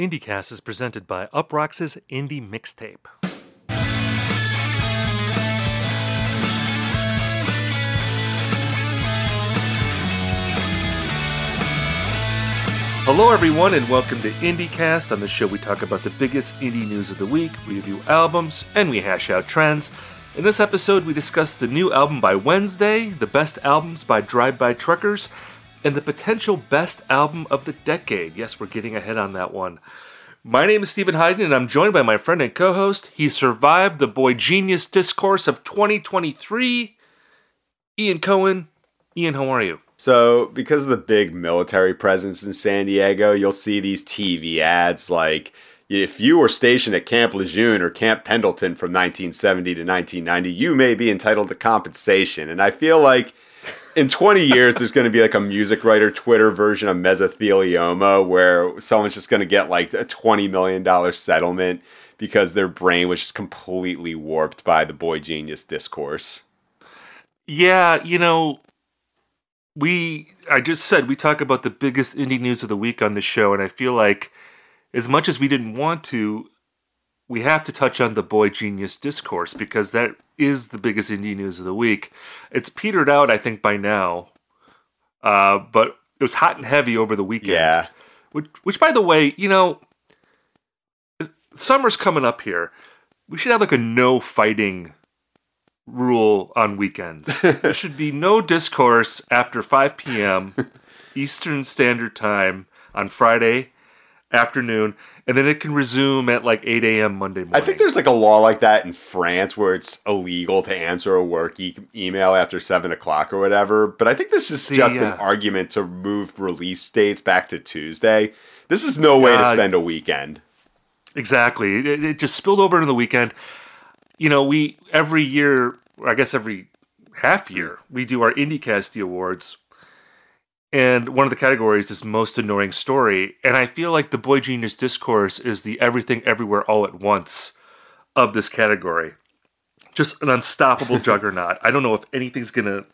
IndieCast is presented by Uproxx's Indie Mixtape. Hello, everyone, and welcome to IndieCast. On the show, we talk about the biggest indie news of the week, we review albums, and we hash out trends. In this episode, we discuss the new album by Wednesday, the best albums by Drive By Truckers, and the potential best album of the decade. Yes, we're getting ahead on that one. My name is Steven Hyden, and I'm joined by my friend and co host. He survived the boy genius discourse of 2023, Ian Cohen. Ian, how are you? So, because of the big military presence in San Diego, you'll see these TV ads like, if you were stationed at Camp Lejeune or Camp Pendleton from 1970 to 1990, you may be entitled to compensation. And I feel like in 20 years, there's going to be like a music writer Twitter version of mesothelioma where someone's just going to get like a $20 million settlement because their brain was just completely warped by the boy genius discourse. Yeah, you know, we, I just said we talk about the biggest indie news of the week on the show, and I feel like as much as we didn't want to, we have to touch on the boy genius discourse because that is the biggest indie news of the week. It's petered out, I think, by now, uh, but it was hot and heavy over the weekend. Yeah. Which, which, by the way, you know, summer's coming up here. We should have like a no fighting rule on weekends. there should be no discourse after 5 p.m. Eastern Standard Time on Friday afternoon, and then it can resume at like 8 a.m. Monday morning. I think there's like a law like that in France where it's illegal to answer a work e- email after 7 o'clock or whatever. But I think this is See, just yeah. an argument to move release dates back to Tuesday. This is no way to Uh, spend a weekend. Exactly. It, it just spilled over into the weekend. You know, we every year, I guess every half year, we do our IndieCast Awards. And one of the categories is most annoying story. And I feel like the Boy Genius Discourse is the everything everywhere all at once of this category. Just an unstoppable juggernaut. I don't know if anything's gonna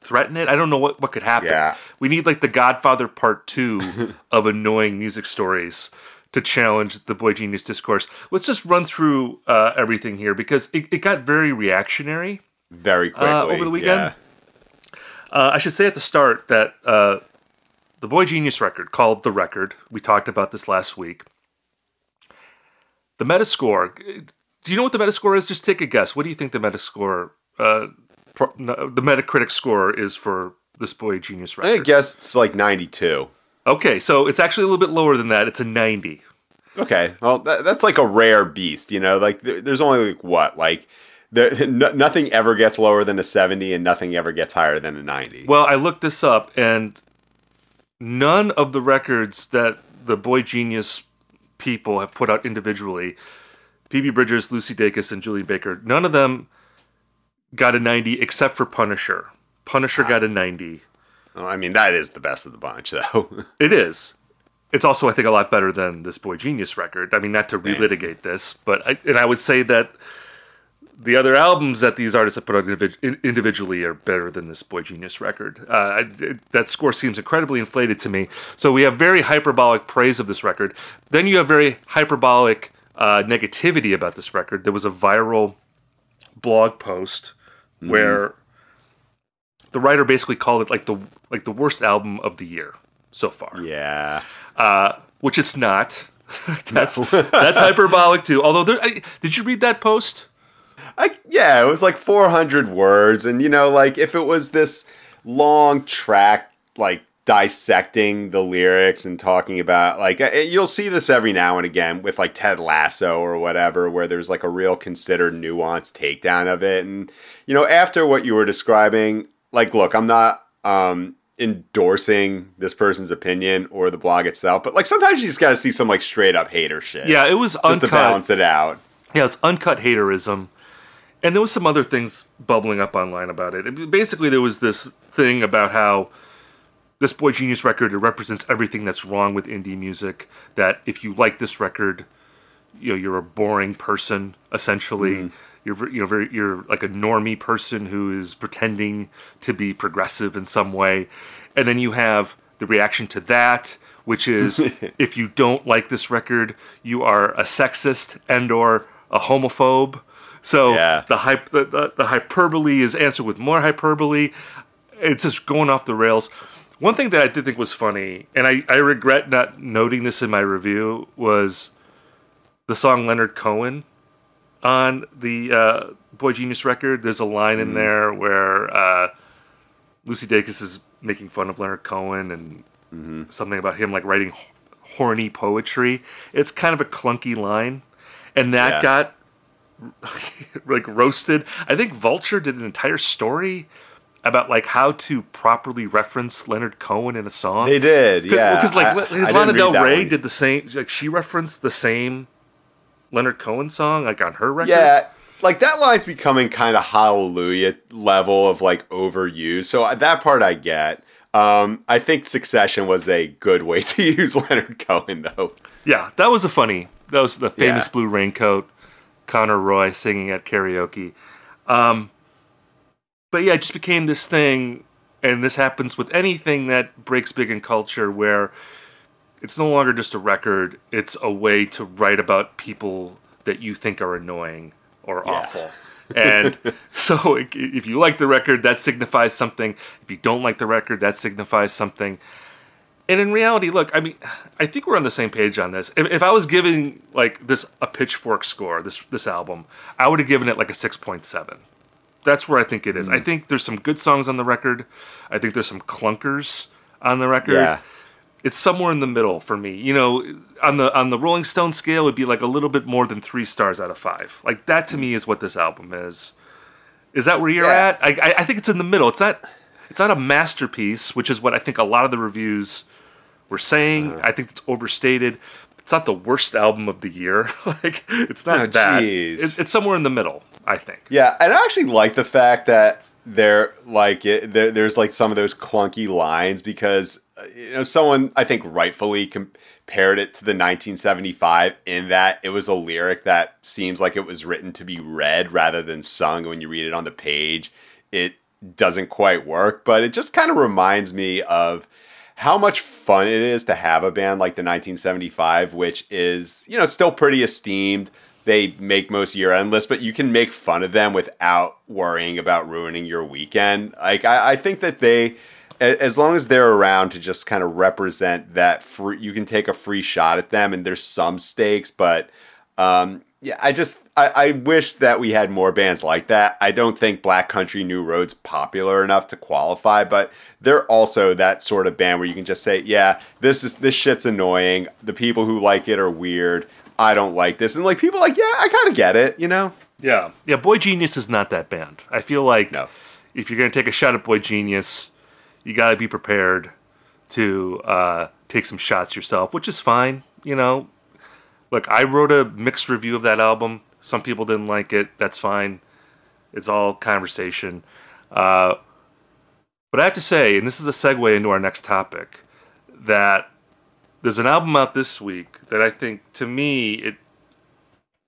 threaten it. I don't know what, what could happen. Yeah. We need like the Godfather Part Two of annoying music stories to challenge the Boy Genius discourse. Let's just run through uh, everything here because it, it got very reactionary Very quickly. uh, over the weekend. Yeah. Uh, I should say at the start that uh, the Boy Genius record called The Record, we talked about this last week. The Metascore, do you know what the Metascore is? Just take a guess. What do you think the Metascore, uh, pro- no, the Metacritic score is for this Boy Genius record? I guess it's like 92. Okay, so it's actually a little bit lower than that. It's a 90. Okay, well, that, that's like a rare beast, you know. Like, there, there's only like what, like, the, no, nothing ever gets lower than a 70, and nothing ever gets higher than a 90. Well, I looked this up, and none of the records that the Boy Genius people have put out individually, Phoebe Bridgers, Lucy Dacus, and Julien Baker, none of them got a 90 except for Punisher. Punisher ah. got a 90. Well, I mean, that is the best of the bunch, though. It is. It's also, I think, a lot better than this Boy Genius record. I mean, not to relitigate this, but I, and I would say that the other albums that these artists have put out individually are better than this Boy Genius record. Uh, I, that score seems incredibly inflated to me. So we have very hyperbolic praise of this record. Then you have very hyperbolic uh, negativity about this record. There was a viral blog post where the writer basically called it like the like the worst album of the year so far yeah. uh, which it's not. that's that's hyperbolic too. Although, there, I, did you read that post? I, yeah, it was like 400 words. And, you know, like, if it was this long track, like, dissecting the lyrics and talking about, like, you'll see this every now and again with, like, Ted Lasso or whatever, where there's, like, a real considered, nuanced takedown of it. And, you know, after what you were describing, like, look, I'm not, um, endorsing this person's opinion or the blog itself but like sometimes you just gotta see some like straight up hater shit Yeah, it was just to balance it out Yeah, it's uncut haterism, and there was some other things bubbling up online about it. It- Basically, there was this thing about how this Boy Genius record it represents everything that's wrong with indie music. That if you like this record, you know you're a boring person essentially. Mm-hmm. You're you know very you're like a normie person who is pretending to be progressive in some way, and then you have the reaction to that, which is if you don't like this record, you are a sexist and or a homophobe. So Yeah. the, hype, the, the the hyperbole is answered with more hyperbole. It's just going off the rails. One thing that I did think was funny, and I, I regret not noting this in my review, was the song Leonard Cohen on the uh, Boy Genius record. There's a line in there where uh, Lucy Dacus is making fun of Leonard Cohen and something about him like writing h- horny poetry. It's kind of a clunky line, and that Yeah. got like roasted. I think Vulture did an entire story about like how to properly reference Leonard Cohen in a song. They did, yeah. because like I- I his didn't Lana Del Rey did the same. Like she referenced the same Leonard Cohen song like on her record. Yeah, like that line's becoming kind of hallelujah level of like overuse. So uh, that part I get. Um, I think Succession was a good way to use Leonard Cohen, though. Yeah, that was a funny. That was the famous Yeah. Blue Raincoat, Connor Roy singing at karaoke. Um, but yeah, it just became this thing, and this happens with anything that breaks big in culture, where it's no longer just a record; it's a way to write about people that you think are annoying or Yeah. awful. And so, if you like the record, that signifies something. If you don't like the record, that signifies something. And in reality, look, I mean, I think we're on the same page on this. If, if I was giving like this a pitchfork score, this this album, I would have given it like a six point seven. That's where I think it is. Hmm. I think there's some good songs on the record. I think there's some clunkers on the record. Yeah. It's somewhere in the middle for me. You know, on the on the Rolling Stone scale, it'd be like a little bit more than three stars out of five. Like that to me is what this album is. Is that where you're Yeah. at? I, I I think it's in the middle. It's not it's not a masterpiece, which is what I think a lot of the reviews were saying. Uh-huh. I think it's overstated. It's not the worst album of the year. like it's not Oh, that. It, it's somewhere in the middle. I think. Yeah, and I actually like the fact that there like it, there, there's like some of those clunky lines because uh, you know someone I think rightfully compared it to the 1975 in that it was a lyric that seems like it was written to be read rather than sung when you read it on the page it doesn't quite work but it just kind of reminds me of how much fun it is to have a band like the 1975 which is you know still pretty esteemed they make most year end lists, but you can make fun of them without worrying about ruining your weekend. Like I, I think that they, as long as they're around to just kind of represent that free, you can take a free shot at them, and there's some stakes, but um, yeah, I just I, I wish that we had more bands like that. I don't think Black Country New Road's popular enough to qualify, but they're also that sort of band where you can just say, yeah, this is this shit's annoying. The people who like it are weird. I don't like this, and like people are like, yeah, I kind of get it, you know. Yeah. Yeah. Boy Genius is not that band. I feel like No. if you're gonna take a shot at Boy Genius, you gotta be prepared to uh, take some shots yourself, which is fine. You know, look, I wrote a mixed review of that album. Some people didn't like it. That's fine. It's all conversation. Uh, but I have to say, and this is a segue into our next topic, that there's an album out this week that I think, to me, it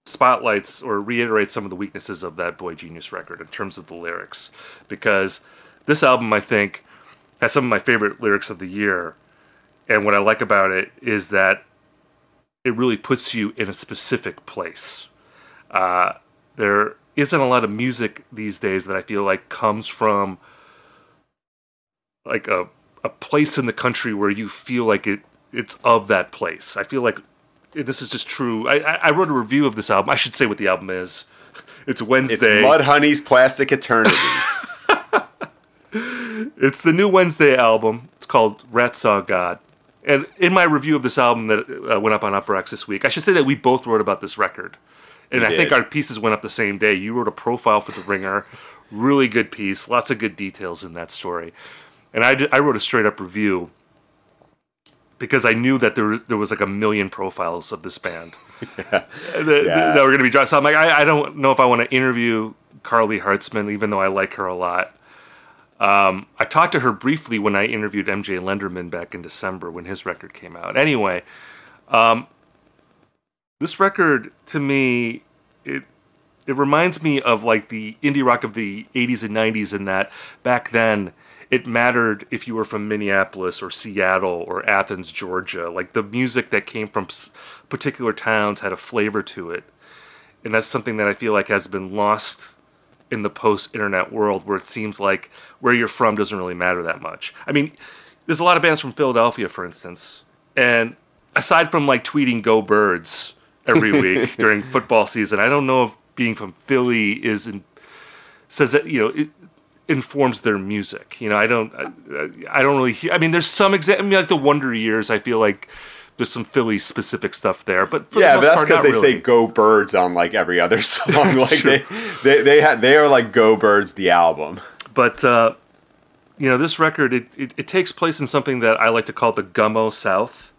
spotlights or reiterates some of the weaknesses of that Boy Genius record in terms of the lyrics. Because this album, I think, has some of my favorite lyrics of the year. And what I like about it is that it really puts you in a specific place. Uh, there isn't a lot of music these days that I feel like comes from like a a place in the country where you feel like it it's of that place. I feel like this is just true. I, I I wrote a review of this album. I should say what the album is. It's It's Wednesday. Mudhoney's Plastic Eternity. It's the new Wednesday album. It's called Rat Saw God. And in my review of this album that uh, went up on Uproxx this week, I should say that we both wrote about this record. And I think our pieces went up the same day. You wrote a profile for The Ringer. really good piece. Lots of good details in that story. And I, did- I wrote a straight up review because I knew that there, there was like a million profiles of this band that, Yeah. that were going to be dropped. So I'm like, I, I don't know if I want to interview Karly Hartzman, even though I like her a lot. Um, I talked to her briefly when I interviewed MJ Lenderman back in December when his record came out. Anyway, um, this record to me, it it reminds me of like the indie rock of the 80s and 90s in that back then it mattered if you were from Minneapolis or Seattle or Athens, Georgia. Like the music that came from particular towns had a flavor to it. And that's something that I feel like has been lost in the post internet world where it seems like where you're from doesn't really matter that much. I mean, there's a lot of bands from Philadelphia, for instance. And aside from like tweeting "Go Birds" every week during football season, I don't know if being from Philly is in, says that you know it informs their music. You know, I don't, I, I don't really hear. I mean, there's some example. I mean, like the Wonder Years. I feel like there's some Philly specific stuff there, but yeah, but that's because they really. say "Go Birds" on like every other song. like they, they, they, ha- they are like "Go Birds" the album. But uh, you know, this record it, it, it takes place in something that I like to call the Gummo South,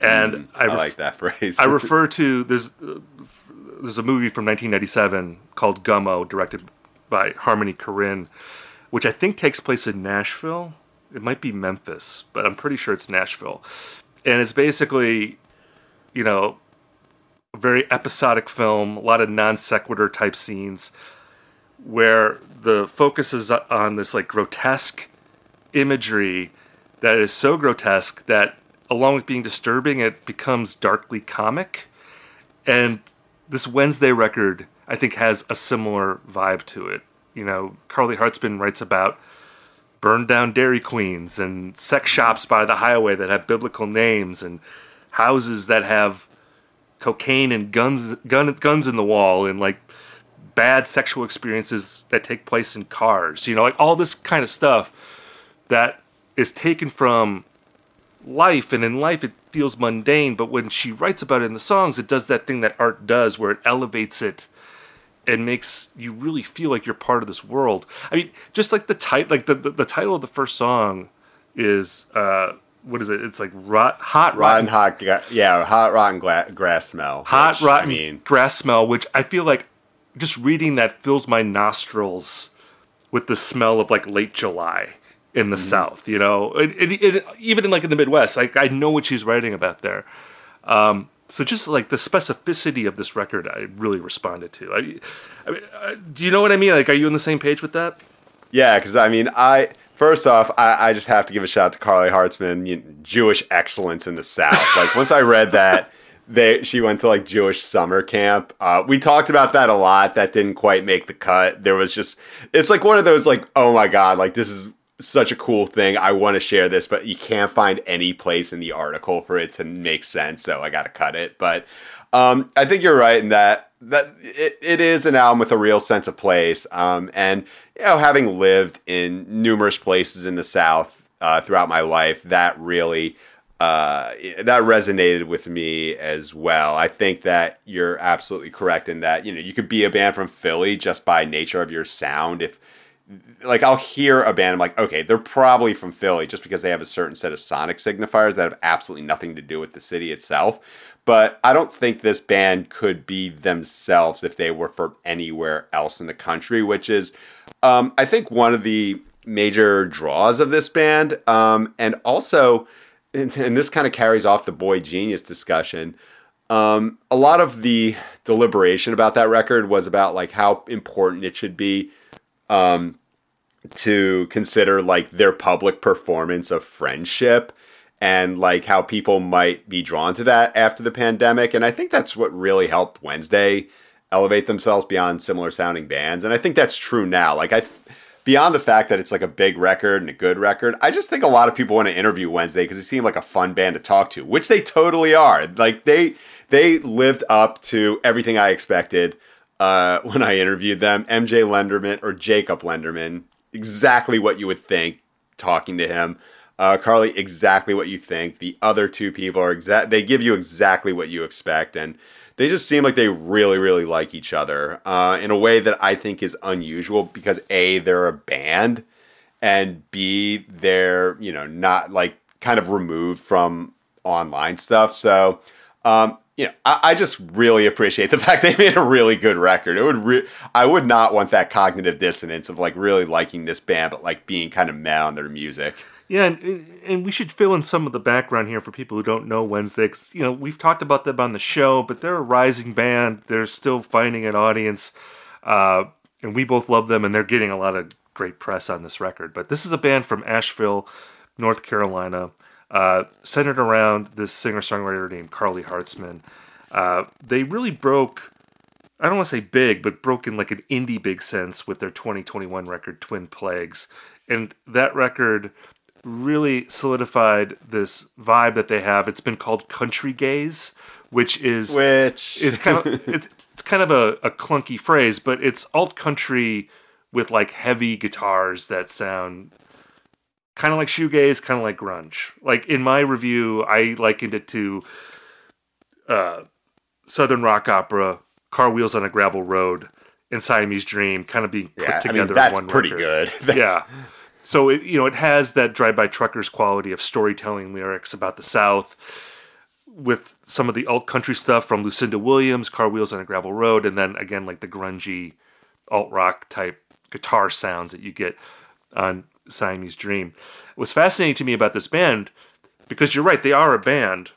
and mm, I, ref- I, like that phrase. I refer to there's uh, there's a movie from 1997 called Gummo, directed by Harmony Korine, which I think takes place in Nashville. It might be Memphis, but I'm pretty sure it's Nashville. And it's basically, you know, a very episodic film, a lot of non sequitur type scenes where the focus is on this like grotesque imagery that is so grotesque that along with being disturbing it becomes darkly comic. And this wednesday record i think has a similar vibe to it. You know karly hartzman writes about burned down dairy queens and sex shops by the highway that have biblical names and houses that have cocaine and guns gun, guns in the wall and like bad sexual experiences that take place in cars. You know like all this kind of stuff that is taken from life and in life it feels mundane but when she writes about it in the songs it does that thing that art does where it elevates it and makes you really feel like you're part of this world i mean just like the type like the, the, the title of the first song is uh what is it? It's like rot, hot, rotten, rotten, hot, yeah, hot, rotten gla- grass smell. Hot, which, rotten I mean, grass smell, which I feel like just reading that fills my nostrils with the smell of like late July in the mm-hmm. South, you know, it, it, it, even in like in the Midwest, like I know what she's writing about there. Um, so just like the specificity of this record, I really responded to. I, I mean, uh, do you know what I mean? Like, are you on the same page with that? Yeah, because I mean, I first off, I, I, just have to give a shout out to Karly Hartzman, you Jewish excellence in the South. like once I read that. They, she went to like Jewish summer camp. Uh, we talked about that a lot. That didn't quite make the cut. There was just, it's like one of those like, oh my god, like this is such a cool thing. I want to share this, but you can't find any place in the article for it to make sense. So I got to cut it. But um, I think you're right in that that it, it is an album with a real sense of place. Um, and you know, having lived in numerous places in the South uh, throughout my life, that really uh, that resonated with me as well. I think that you're absolutely correct in that you know you could be a band from Philly just by nature of your sound if like I'll hear a band, I'm like, okay, they're probably from Philly just because they have a certain set of sonic signifiers that have absolutely nothing to do with the city itself. But I don't think this band could be themselves if they were from anywhere else in the country, which is, um, I think, one of the major draws of this band. Um, and also, and, this kind of carries off the boy genius discussion. Um, a lot of the deliberation about that record was about like how important it should be um, to consider like their public performance of friendship and like how people might be drawn to that after the pandemic. And I think that's what really helped Wednesday elevate themselves beyond similar sounding bands. And I think that's true now. Like I beyond the fact that it's like a big record and a good record, I just think a lot of people want to interview Wednesday because they seem like a fun band to talk to, which they totally are. Like they they lived up to everything I expected uh, when I interviewed them. MJ Lenderman or Jacob Lenderman, exactly what you would think talking to him. Uh, Karly, exactly what you think. The other two people are exact. They give you exactly what you expect, and they just seem like they really, really like each other uh, in a way that I think is unusual because a they're a band, and b they're you know not like kind of removed from online stuff. So um, you know, I, I, just really appreciate the fact they made a really good record. It would, re- I would not want that cognitive dissonance of like really liking this band, but like being kind of mad on their music. Yeah, and, and we should fill in some of the background here for people who don't know Wednesday. You know, we've talked about them on the show, but they're a rising band. They're still finding an audience, uh, and we both love them, and they're getting a lot of great press on this record. But this is a band from Asheville, North Carolina, uh, centered around this singer songwriter named Karly Hartzman. Uh, they really broke. I don't want to say big, but broke in like an indie big sense with their 2021 record, Twin Plagues. And that record really solidified this vibe that they have. It's been called country gaze, which is which is kind of it's, it's kind of a, a clunky phrase, but it's alt country with like heavy guitars that sound kind of like shoegaze, kind of like grunge. Like in my review, I likened it to uh, Southern rock opera, Car Wheels on a Gravel Road, and Siamese Dream, kind of being put yeah, together. I mean, that's in one pretty record. good. That's, Yeah. So it you know it has that drive-by truckers quality of storytelling lyrics about the South, with some of the alt country stuff from Lucinda Williams, Car Wheels on a Gravel Road, and then again like the grungy alt rock type guitar sounds that you get on Siamese Dream. What's fascinating to me about this band, because you're right, they are a band,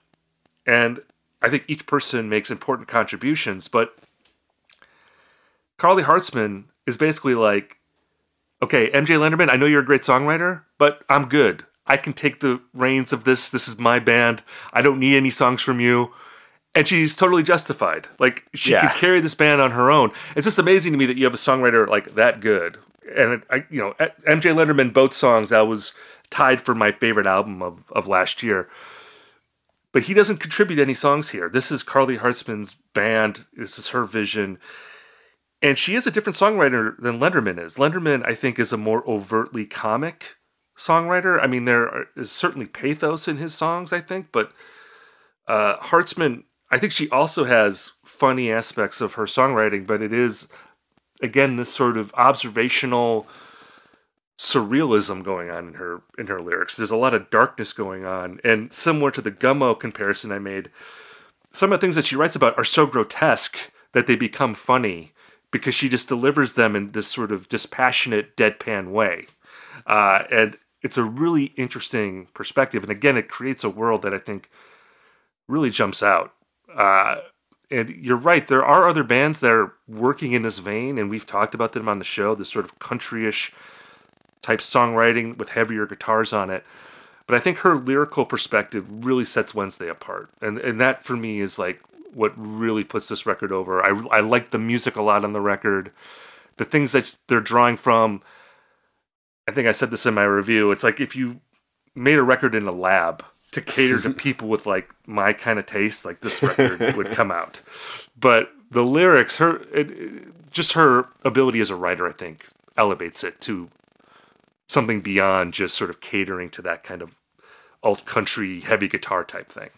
and I think each person makes important contributions, but Karly Hartzman is basically like, okay, MJ Lenderman, I know you're a great songwriter, but I'm good. I can take the reins of this. This is my band. I don't need any songs from you. And she's totally justified. Like she Yeah. could carry this band on her own. It's just amazing to me that you have a songwriter like that good. And I, you know, MJ Lenderman, both songs, that was tied for my favorite album of, of last year. But he doesn't contribute any songs here. This is Karly Hartzman's band. This is her vision. And she is a different songwriter than Lenderman is. Lenderman, I think, is a more overtly comic songwriter. I mean, there is certainly pathos in his songs, I think, but uh, Hartzman, I think she also has funny aspects of her songwriting, but it is, again, this sort of observational surrealism going on in her in her lyrics. There's a lot of darkness going on, and similar to the Gummo comparison I made, some of the things that she writes about are so grotesque that they become funny because she just delivers them in this sort of dispassionate, deadpan way. Uh, and it's a really interesting perspective. And again, it creates a world that I think really jumps out. Uh, and you're right, there are other bands that are working in this vein, and we've talked about them on the show, this sort of countryish type songwriting with heavier guitars on it. But I think her lyrical perspective really sets Wednesday apart. And and that for me is like what really puts this record over. I, I like the music a lot on the record. The things that they're drawing from, I think I said this in my review. It's like if you made a record in a lab to cater to people with like my kind of taste, like this record would come out. But the lyrics, her, it, it- just her ability as a writer, I think, elevates it to something beyond just sort of catering to that kind of alt country heavy guitar type thing.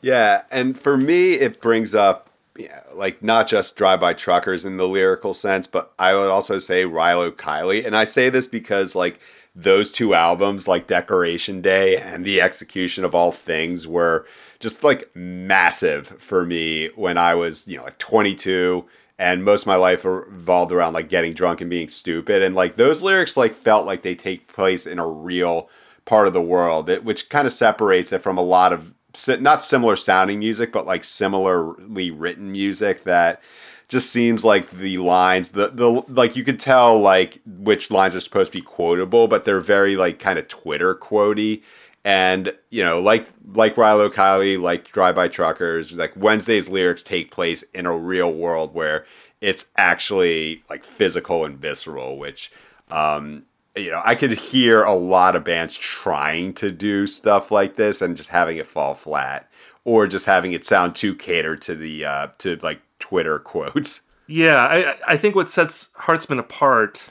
Yeah, and for me, it brings up yeah, like not just drive by truckers in the lyrical sense, but I would also say Rilo Kiley, and I say this because like those two albums, like Decoration Day and The Execution of All Things, were just like massive for me when I was you know like 22 and most of my life revolved around like getting drunk and being stupid and like those lyrics like felt like they take place in a real part of the world which kind of separates it from a lot of not similar sounding music but like similarly written music that just seems like the lines the the like you could tell like which lines are supposed to be quotable but they're very like kind of twitter quotey. And you know like like Rilo Kiley like Drive By Truckers like Wednesday's lyrics take place in a real world where it's actually like physical and visceral which um you know I could hear a lot of bands trying to do stuff like this and just having it fall flat or just having it sound too catered to the uh to like Twitter quotes Yeah, I I think what sets Hartzman apart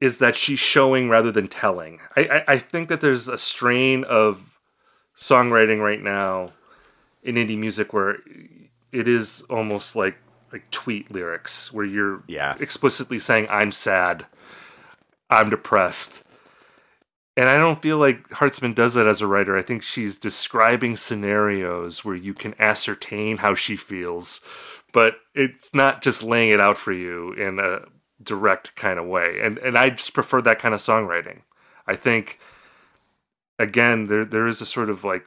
is that she's showing rather than telling. I, I, I think that there's a strain of songwriting right now in indie music where it is almost like like tweet lyrics where you're Yeah. explicitly saying I'm sad, I'm depressed. And I don't feel like Hartzman does that as a writer. I think she's describing scenarios where you can ascertain how she feels, but it's not just laying it out for you in a direct kind of way. And and I just prefer that kind of songwriting. I think again there there is a sort of like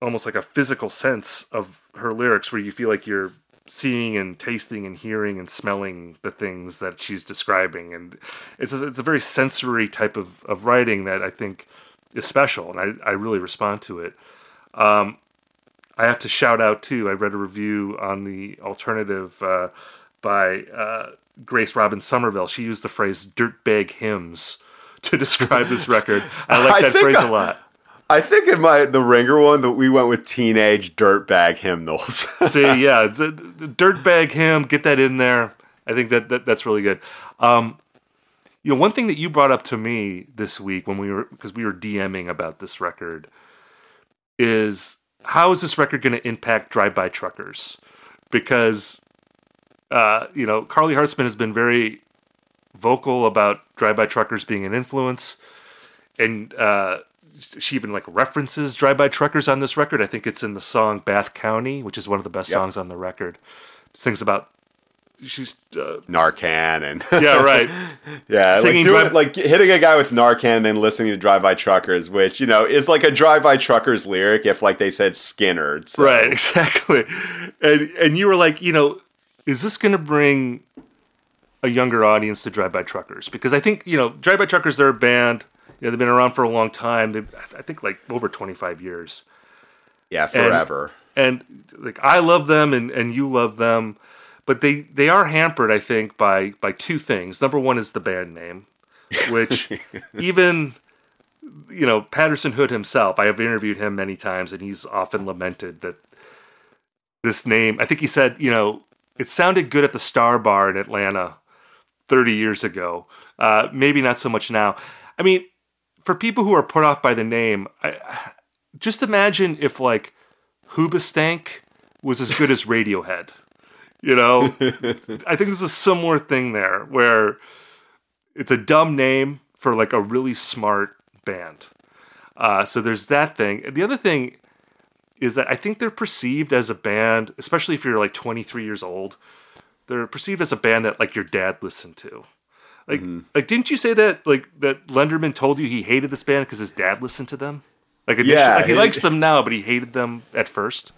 almost like a physical sense of her lyrics where you feel like you're seeing and tasting and hearing and smelling the things that she's describing, and it's a, it's a very sensory type of, of writing that I think is special, and I, I really respond to it. Um, I have to shout out too. I read a review on the alternative uh, by uh, Grace Robin Somerville. She used the phrase "dirtbag hymns" to describe this record. I like that think phrase I- a lot. I think in my the ringer one that we went with teenage dirtbag hymnals. See, yeah, it's a, the dirtbag hymn. Get that in there. I think that, that that's really good. Um, you know, one thing that you brought up to me this week when we were because we were DMing about this record is how is this record going to impact drive-by truckers? Because uh, you know, Karly Hartzman has been very vocal about drive-by truckers being an influence, and uh, she even like references drive-by truckers on this record. I think it's in the song "Bath County," which is one of the best Yep. songs on the record. Sings about she's uh, Narcan and yeah right yeah, Singing like, doing, drive- like hitting a guy with Narcan and then listening to Drive By Truckers, which you know is like a Drive By Truckers lyric if like they said Skynyrd. So. Right, exactly. And and you were like, you know, is this going to bring a younger audience to Drive By Truckers? Because I think you know, Drive By Truckers, they're a band. Know, they've been around for a long time. They, I think, like over twenty five years. Yeah, forever. And like, I love them, and and you love them, but they they are hampered, I think, by by two things. Number one is the band name, which even you know Patterson Hood himself. I have interviewed him many times, and he's often lamented that this name. I think he said, you know, it sounded good at the Star Bar in Atlanta 30 years ago. Uh, maybe not so much now. I mean, for people who are put off by the name, I, just imagine if like Hoobastank was as good as Radiohead. You know, I think there's a similar thing there where it's a dumb name for like a really smart band. Uh, so there's that thing. The other thing is that I think they're perceived as a band, especially if you're like 23 years old. They're perceived as a band that like your dad listened to. Like, like didn't you say that like that Lenderman told you he hated this band because his dad listened to them? Like, Yeah, like he he- likes them now, but he hated them at first.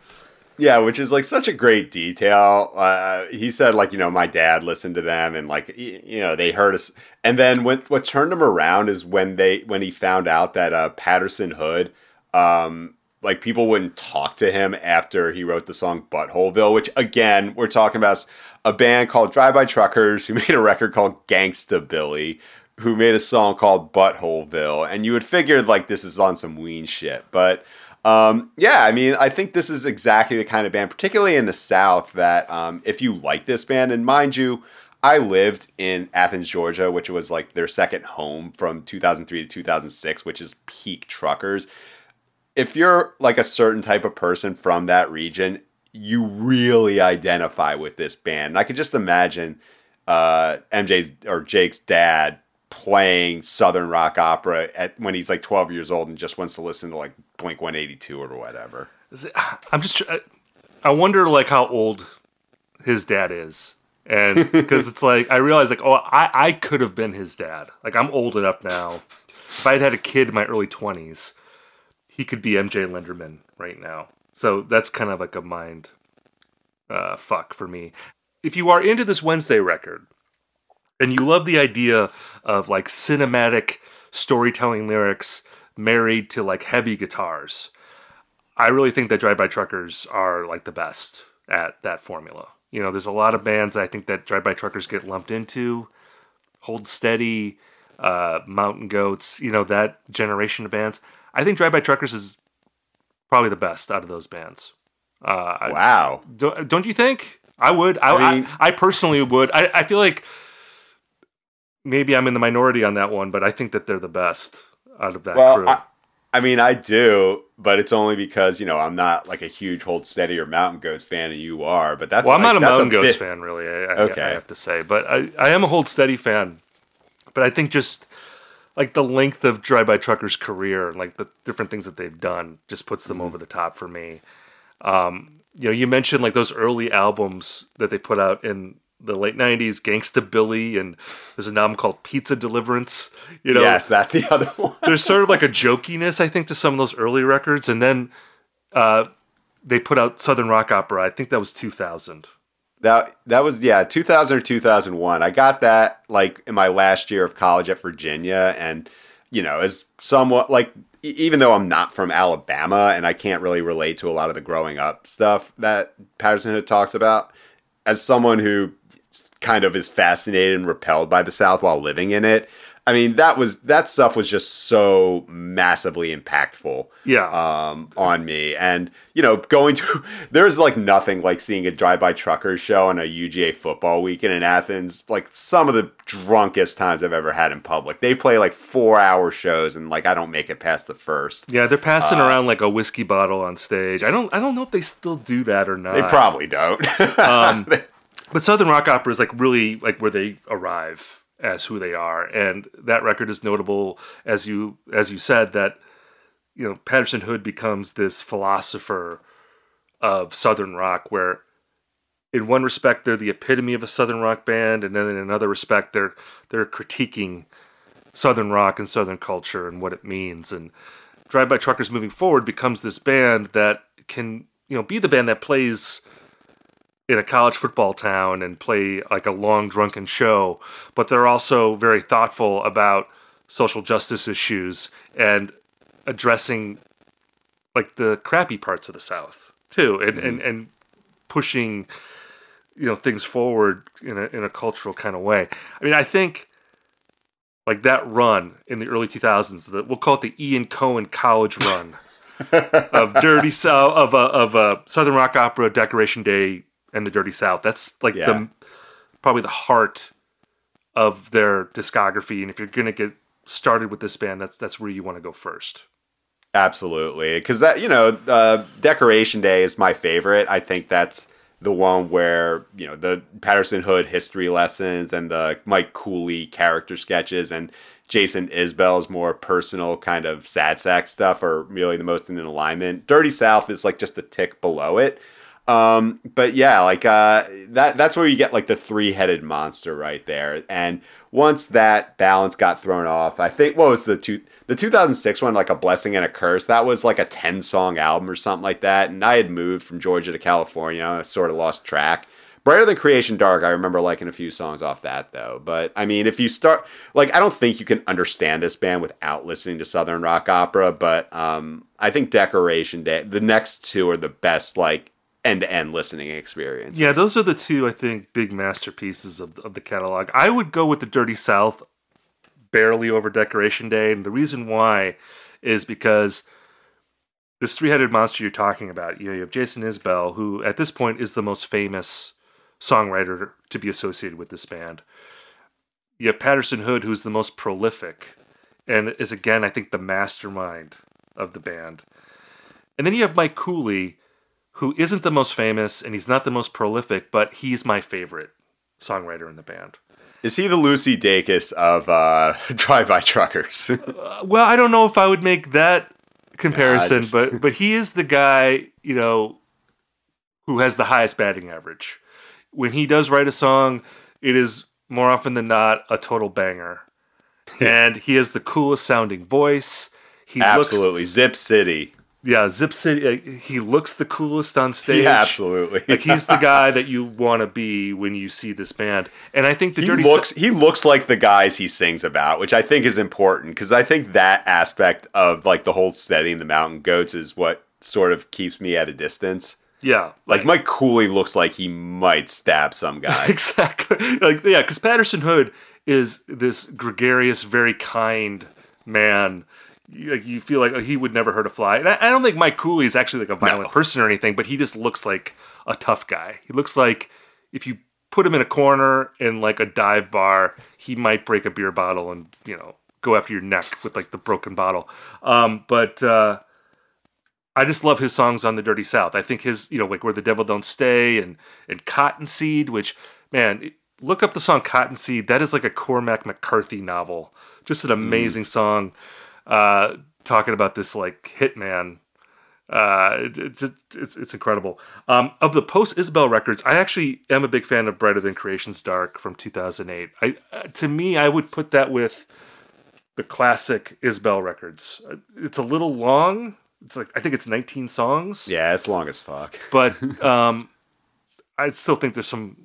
Yeah, which is like such a great detail. Uh, he said like you know my dad listened to them and like you know they heard us. And then when what turned him around is when they when he found out that uh, Patterson Hood, um, like people wouldn't talk to him after he wrote the song Buttholeville. Which again we're talking about a band called Drive By Truckers who made a record called Gangstabilly. Who made a song called Buttholeville, and you would figure like this is on some Ween shit, but um, yeah, I mean, I think this is exactly the kind of band, particularly in the South, that um, if you like this band, and mind you, I lived in Athens, Georgia, which was like their second home from 2003 to 2006, which is peak truckers. If you're like a certain type of person from that region, you really identify with this band. And I could just imagine uh, MJ's or Jake's dad playing Southern rock opera at when he's like 12 years old and just wants to listen to like Blink 182 or whatever. It- I'm just. I- I wonder like how old his dad is, and because it's like I realize like oh I I could have been his dad. Like I'm old enough now. If I had had a kid in my early twenties, he could be MJ Lenderman right now. So that's kind of like a mind uh, fuck for me. If you are into this Wednesday record, and you love the idea of like cinematic storytelling lyrics married to like heavy guitars. I really think that Drive By Truckers are like the best at that formula. You know, there's a lot of bands I think that Drive By Truckers get lumped into. Hold Steady, uh, Mountain Goats, you know, that generation of bands. I think Drive By Truckers is probably the best out of those bands. Uh, I- Wow. don't, don't you think? I would. I, I, mean- I, personally would. I, I feel like maybe I'm in the minority on that one, but I think that they're the best out of that Well, crew. I, I mean, I do, but it's only because you know I'm not like a huge Hold Steady or Mountain Goats fan, and you are. But that's well, I'm like, not a Mountain Goats bit- fan, really. I, I, Okay. I have to say, but I, I am a Hold Steady fan. But I think just like the length of Drive By Truckers' career and like the different things that they've done just puts them over the top for me. Um, you know, you mentioned like those early albums that they put out in the late '90s, Gangstabilly, and there's an album called Pizza Deliverance. You know, Yes, that's the other one. there's sort of like a jokiness, I think, to some of those early records, and then uh, they put out Southern Rock Opera. I think that was 2000, That that was yeah, 2000 or 2001. I got that like in my last year of college at Virginia and you know, as somewhat like even though I'm not from Alabama and I can't really relate to a lot of the growing up stuff that Patterson Hood talks about, as someone who kind of is fascinated and repelled by the South while living in it, I mean, that was that stuff was just so massively impactful. Yeah. Um, on me, and you know, going to there's like nothing like seeing a drive-by truckers show on a UGA football weekend in Athens. Like some of the drunkest times I've ever had in public. They play like four-hour shows, and like I don't make it past the first. Yeah, they're passing uh, around like a whiskey bottle on stage. I don't I don't know if they still do that or not. They probably don't. um, but Southern rock opera is like really like where they arrive as who they are, and that record is notable as you as you said that you know Patterson Hood becomes this philosopher of Southern rock, where in one respect they're the epitome of a Southern rock band, and then in another respect they're they're critiquing Southern rock and Southern culture and what it means. And Drive By Truckers moving forward becomes this band that can you know be the band that plays in a college football town and play like a long drunken show, but they're also very thoughtful about social justice issues and addressing like the crappy parts of the South too, and mm-hmm. and, and pushing you know things forward in a in a cultural kind of way. I mean, I think like that run in the early 2000s, that we'll call it the Ian Cohen college run of Dirty South of a of a Southern rock opera Decoration Day and the Dirty South. That's like yeah. the probably the heart of their discography. And if you're gonna get started with this band, that's that's where you want to go first. Absolutely, because that you know, uh, Decoration Day is my favorite. I think that's the one where you know the Patterson Hood history lessons and the Mike Cooley character sketches and Jason Isbell's more personal kind of sad sack stuff are really the most in alignment. Dirty South is like just a tick below it, um, but yeah, like uh, that that's where you get like the three headed monster right there. And once that balance got thrown off, I think what was the two the 2006 one like a blessing and a curse that was like a 10 song album or something like that. And i had moved from georgia to california. I sort of lost track. Brighter than creation dark i remember liking a few songs off that though. But i mean if you start like i don't think you can understand this band without listening to southern rock opera. But um i think decoration day the next two are the best like end to end listening experience. Yeah, those are the two I think big masterpieces of of the catalog. I would go with the Dirty South barely over Decoration Day, and the reason why is because this three-headed monster you're talking about, you know, you have Jason Isbell, who at this point is the most famous songwriter to be associated with this band. You have Patterson Hood, who's the most prolific, and is again, I think, the mastermind of the band. And then you have Mike Cooley, who isn't the most famous and he's not the most prolific, but he's my favorite songwriter in the band. Is he the Lucy Dacus of uh, Drive By Truckers? uh, well, I don't know if I would make that comparison, just... but but he is the guy you know who has the highest batting average. When he does write a song, it is more often than not a total banger, and he has the coolest sounding voice. He absolutely looks, Zip City yeah, Zip City. Uh, he looks the coolest on stage. Yeah, absolutely. like he's the guy that you want to be when you see this band. And I think the he Dirty looks he looks like the guys he sings about, which I think is important because I think that aspect of like the whole setting the mountain goats is what sort of keeps me at a distance. Yeah, like right. Mike Cooley looks like he might stab some guy. exactly. Like yeah, because Patterson Hood is this gregarious, very kind man like you feel like oh, he would never hurt a fly. And I, I, don't think Mike Cooley is actually like a violent no. person or anything, but he just looks like a tough guy. He looks like if you put him in a corner in like a dive bar, he might break a beer bottle and you know go after your neck with like the broken bottle. Um, but uh, I just love his songs on the Dirty South. I think his you know like where the devil don't stay and and Cottonseed, which man. Look up the song Cottonseed. That is like a Cormac McCarthy novel. Just an mm. amazing mm. song uh, talking about this like hitman. Uh, it, it, it's it's incredible. Um, of the post Isbell records, I actually am a big fan of Brighter Than Creation's Dark from 2008. I uh, to me, I would put that with the classic Isbell records. It's a little long. It's like I think it's 19 songs. Yeah, it's long as fuck. But um, I still think there's some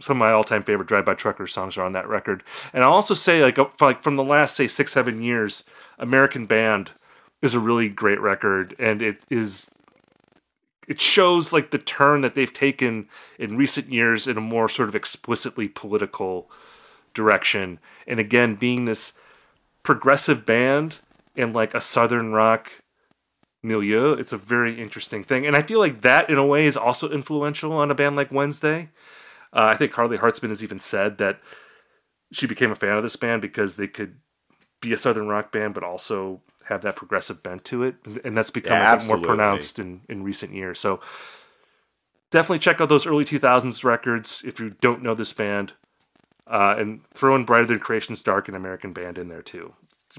some of my all-time favorite Drive By Trucker songs are on that record. And I'll also say like like from the last say six seven years, American Band is a really great record, and it is it shows like the turn that they've taken in recent years in a more sort of explicitly political direction. And again, being this progressive band in like a southern rock milieu, it's a very interesting thing. And I feel like that in a way is also influential on a band like Wednesday. Uh, I think Karly Hartzman has even said that she became a fan of this band because they could be a southern rock band, but also have that progressive bent to it, and that's become yeah, more pronounced in in recent years. So definitely check out those early 2000s records if you don't know this band, uh, and throw in Brighter Than Creation's Dark and American Band in there too.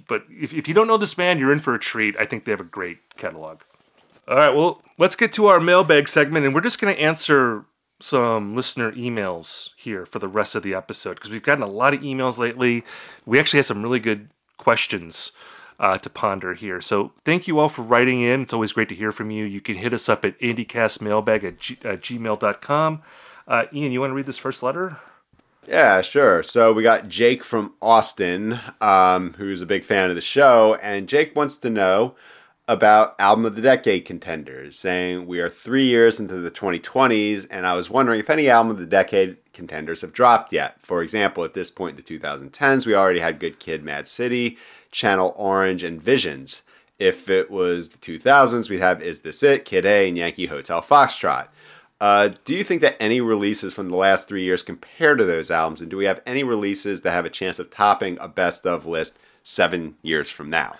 But if, if you don't know this band, you're in for a treat. I think they have a great catalog. All right, well, let's get to our mailbag segment, and we're just going to answer some listener emails here for the rest of the episode because we've gotten a lot of emails lately. We actually had some really good questions uh, to ponder here. So thank you all for writing in. It's always great to hear from you. You can hit us up at indiecastmailbag at, g- at gmail.com. Uh, Ian, you want to read this first letter? Yeah, sure. So we got Jake from Austin, um, who's a big fan of the show, and Jake wants to know about album of the decade contenders, saying we are three years into the 2020s, and I was wondering if any album of the decade contenders have dropped yet. For example, at this point in the 2010s, we already had Good Kid, Mad City, Channel Orange, and Visions. If it was the 2000s, we'd have Is This It, Kid A, and Yankee Hotel Foxtrot. Uh, do you think that any releases from the last three years compare to those albums? And do we have any releases that have a chance of topping a best of list seven years from now?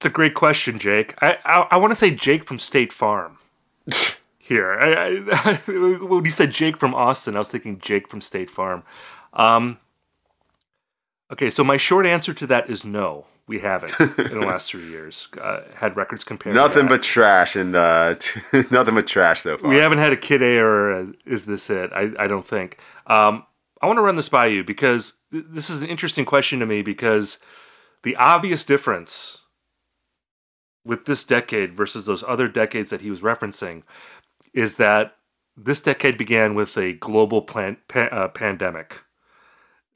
It's a great question, Jake. I I, I want to say Jake from State Farm. Here, I, I, when you said Jake from Austin, I was thinking Jake from State Farm. Um, Okay, so my short answer to that is no. We haven't in the last three years uh, had records compared. Nothing but trash and uh, nothing but trash so far. We haven't had a Kid A or a, is this it? I, I don't think. Um, I want to run this by you because th- this is an interesting question to me because the obvious difference with this decade versus those other decades that he was referencing is that this decade began with a global plan- uh, pandemic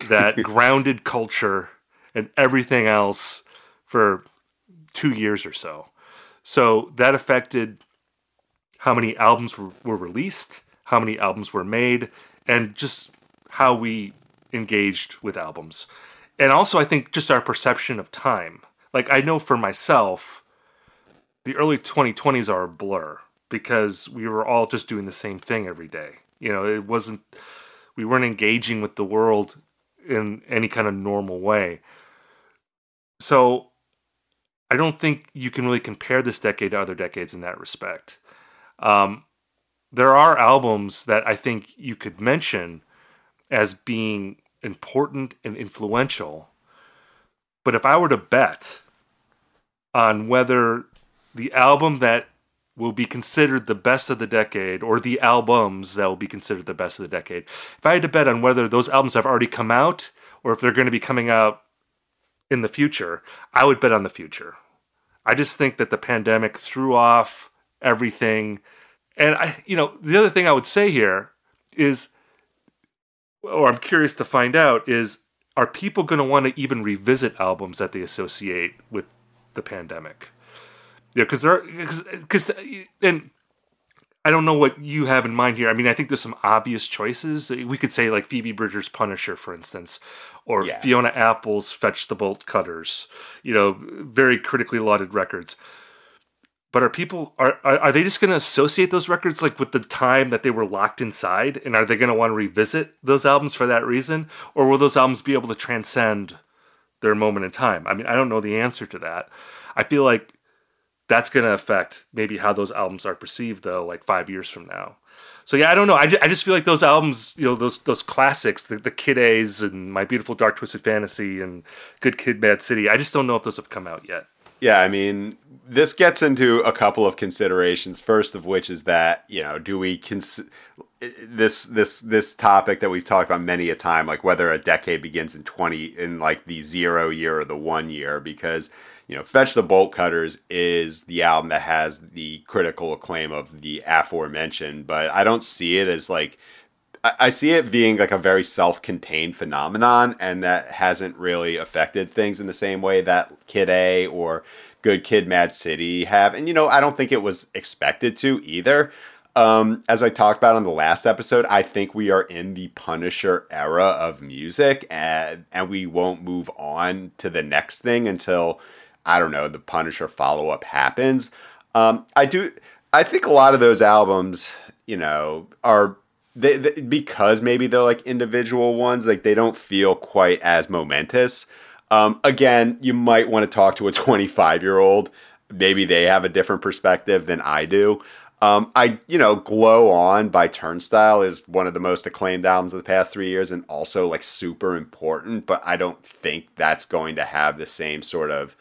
that grounded culture and everything else for two years or so. So that affected how many albums were, were released, how many albums were made, and just how we engaged with albums. And also, I think just our perception of time. Like, I know for myself, the early 2020s are a blur because we were all just doing the same thing every day. You know, it wasn't, we weren't engaging with the world in any kind of normal way. So I don't think you can really compare this decade to other decades in that respect. Um, there are albums that I think you could mention as being important and influential. But if I were to bet on whether the album that will be considered the best of the decade or the albums that will be considered the best of the decade. If I had to bet on whether those albums have already come out or if they're going to be coming out in the future, I would bet on the future. I just think that the pandemic threw off everything. And I, you know, the other thing I would say here is, or I'm curious to find out, is are people going to want to even revisit albums that they associate with the pandemic? Yeah, because there, because because and I don't know what you have in mind here. I mean, I think there's some obvious choices. We could say like Phoebe Bridgers' Punisher, for instance, or yeah. Fiona Apple's Fetch the Bolt Cutters. You know, very critically lauded records. But are people are are, are they just going to associate those records like with the time that they were locked inside, and are they going to want to revisit those albums for that reason, or will those albums be able to transcend their moment in time? I mean, I don't know the answer to that. I feel like that's going to affect maybe how those albums are perceived though like five years from now. So yeah i don't know. I I just feel like those albums you know those those classics the, the kid a's and my beautiful dark twisted fantasy and good kid mad city i just don't know if those have come out yet. Yeah i mean this gets into a couple of considerations. First of which is that you know do we cons- this this this topic that we've talked about many a time like whether a decade begins in 20 in like the zero year or the one year because you know, Fetch the Bolt Cutters is the album that has the critical acclaim of the aforementioned, but I don't see it as like I see it being like a very self-contained phenomenon, and that hasn't really affected things in the same way that Kid A or Good Kid, Mad City have. And you know, I don't think it was expected to either. Um, as I talked about on the last episode, I think we are in the Punisher era of music, and and we won't move on to the next thing until I don't know the Punisher follow up happens. Um, I do. I think a lot of those albums, you know, are they, they, because maybe they're like individual ones, like they don't feel quite as momentous. Um, again, you might want to talk to a 25 year old. Maybe they have a different perspective than I do. Um, I, you know, Glow On by Turnstile is one of the most acclaimed albums of the past three years and also like super important, but I don't think that's going to have the same sort of,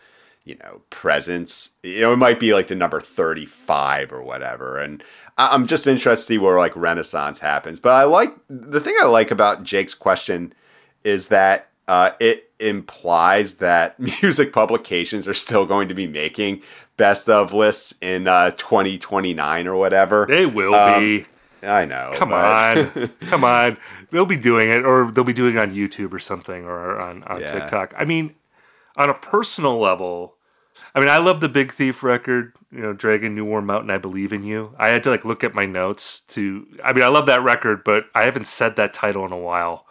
you know, presence. You know, it might be like the number 35 or whatever. And I'm just interested to see where like Renaissance happens. But I like the thing I like about Jake's question is that uh, it implies that music publications are still going to be making best of lists in uh, 2029 or whatever. They will um, be. I know. Come but... on, come on. They'll be doing it, or they'll be doing it on YouTube or something, or on, on yeah. TikTok. I mean, on a personal level, I mean, I love the Big Thief record. You know, Dragon, New Warm Mountain, I Believe in You. I had to like look at my notes to. I mean, I love that record, but I haven't said that title in a while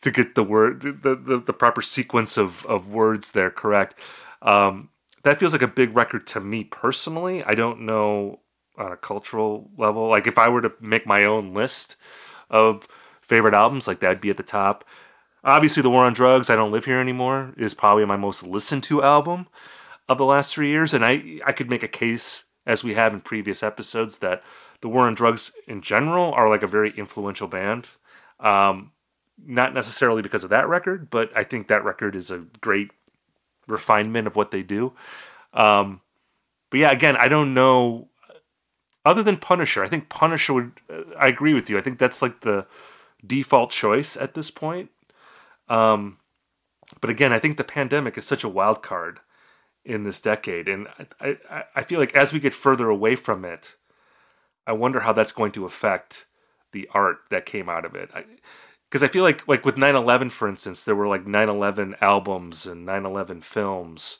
to get the word the the, the proper sequence of of words there correct. Um, that feels like a big record to me personally. I don't know on a cultural level. Like if I were to make my own list of favorite albums, like that'd be at the top. Obviously, The War on Drugs, I Don't Live Here Anymore, is probably my most listened to album of the last three years. And I, I could make a case, as we have in previous episodes, that The War on Drugs in general are like a very influential band. Um, not necessarily because of that record, but I think that record is a great refinement of what they do. Um, but yeah, again, I don't know. Other than Punisher, I think Punisher would. Uh, I agree with you. I think that's like the default choice at this point. Um, but again, I think the pandemic is such a wild card in this decade, and I, I, I feel like as we get further away from it, I wonder how that's going to affect the art that came out of it. I, because I feel like like with 9/11 for instance there were like 9/11 albums and 9/11 films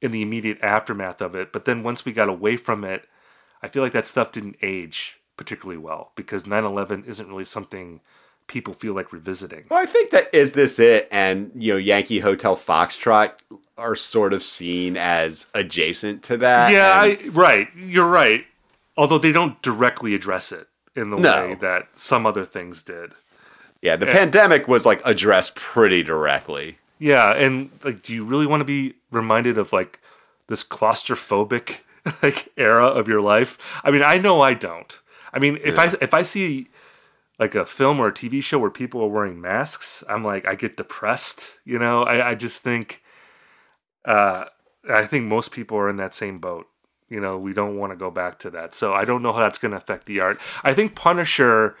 in the immediate aftermath of it but then once we got away from it I feel like that stuff didn't age particularly well because 9/11 isn't really something people feel like revisiting. Well, I think that is this it and you know Yankee Hotel Foxtrot are sort of seen as adjacent to that. Yeah, and... I, right. You're right. Although they don't directly address it in the no. way that some other things did. Yeah, the and, pandemic was like addressed pretty directly. Yeah, and like, do you really want to be reminded of like this claustrophobic like era of your life? I mean, I know I don't. I mean, if yeah. I if I see like a film or a TV show where people are wearing masks, I'm like, I get depressed. You know, I, I just think, uh, I think most people are in that same boat. You know, we don't want to go back to that. So I don't know how that's going to affect the art. I think Punisher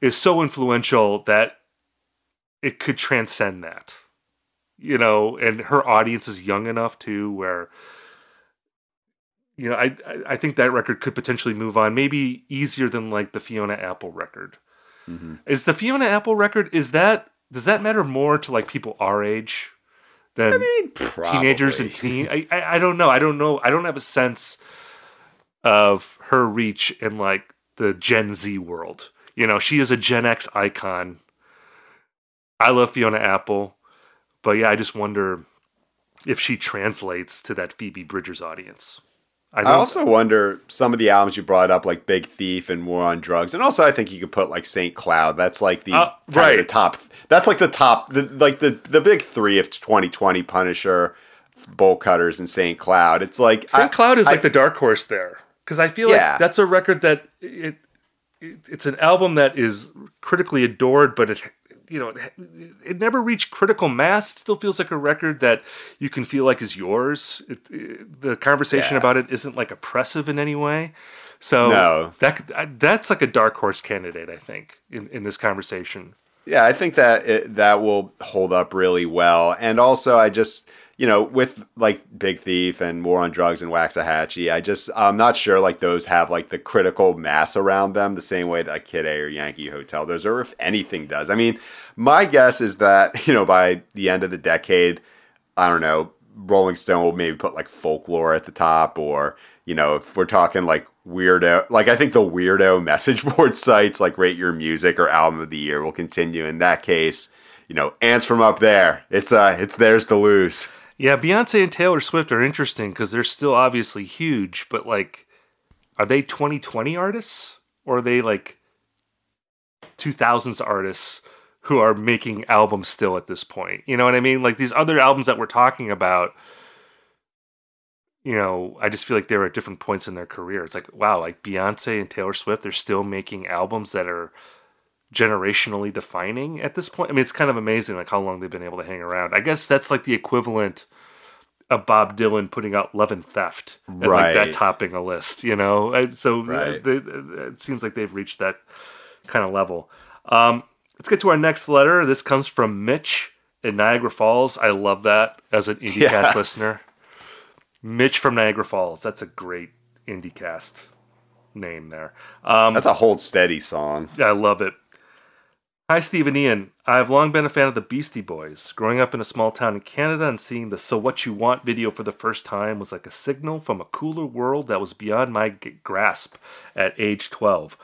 is so influential that it could transcend that. You know, and her audience is young enough too, where you know, I I think that record could potentially move on, maybe easier than like the Fiona Apple record. Mm-hmm. Is the Fiona Apple record is that does that matter more to like people our age than I mean, teenagers and teen? I, I I don't know. I don't know. I don't have a sense of her reach in like the Gen Z world. You know, she is a Gen X icon. I love Fiona Apple, but yeah, I just wonder if she translates to that Phoebe Bridgers audience. I, I also wonder some of the albums you brought up, like Big Thief and War on Drugs, and also I think you could put like Saint Cloud. That's like the uh, right the top. That's like the top, the, like the the big three of 2020: Punisher, Bolt Cutters, and Saint Cloud. It's like Saint Cloud is I, like the dark horse there because I feel yeah. like that's a record that it it's an album that is critically adored, but it you know it, it, never reached critical mass. It still feels like a record that you can feel like is yours. It, it, the conversation yeah. about it isn't like oppressive in any way. So no. that that's like a dark horse candidate, I think, in, in this conversation. Yeah, I think that that will hold up really well. And also, I just you know, with like Big Thief and War on Drugs and Waxahatchee, I just I'm not sure like those have like the critical mass around them the same way that Kid A or Yankee Hotel does, or if anything does. I mean, my guess is that you know by the end of the decade, I don't know, Rolling Stone will maybe put like folklore at the top, or you know, if we're talking like weirdo, like I think the weirdo message board sites like Rate Your Music or Album of the Year will continue. In that case, you know, ants from up there, it's uh, it's theirs to lose. Yeah, Beyonce and Taylor Swift are interesting because they're still obviously huge, but like, are they 2020 artists or are they like 2000s artists who are making albums still at this point? You know what I mean? Like these other albums that we're talking about, you know, I just feel like they're at different points in their career. It's like, wow, like Beyonce and Taylor Swift, they're still making albums that are generationally defining at this point. I mean, it's kind of amazing like how long they've been able to hang around. I guess that's like the equivalent of Bob Dylan putting out Love and Theft and Right. like that topping a list, you know? I- So Right. they, it seems like they've reached that kind of level. Um, let's get to our next letter. This comes from Mitch in Niagara Falls. I love that as an IndieCast Yeah. listener. Mitch from Niagara Falls. That's a great IndieCast name there. Um, That's a hold steady song. I love it. Hi, Steve and Ian. I've long been a fan of the Beastie Boys. Growing up in a small town in Canada and seeing the So What You Want video for the first time was like a signal from a cooler world that was beyond my g- grasp at age 12.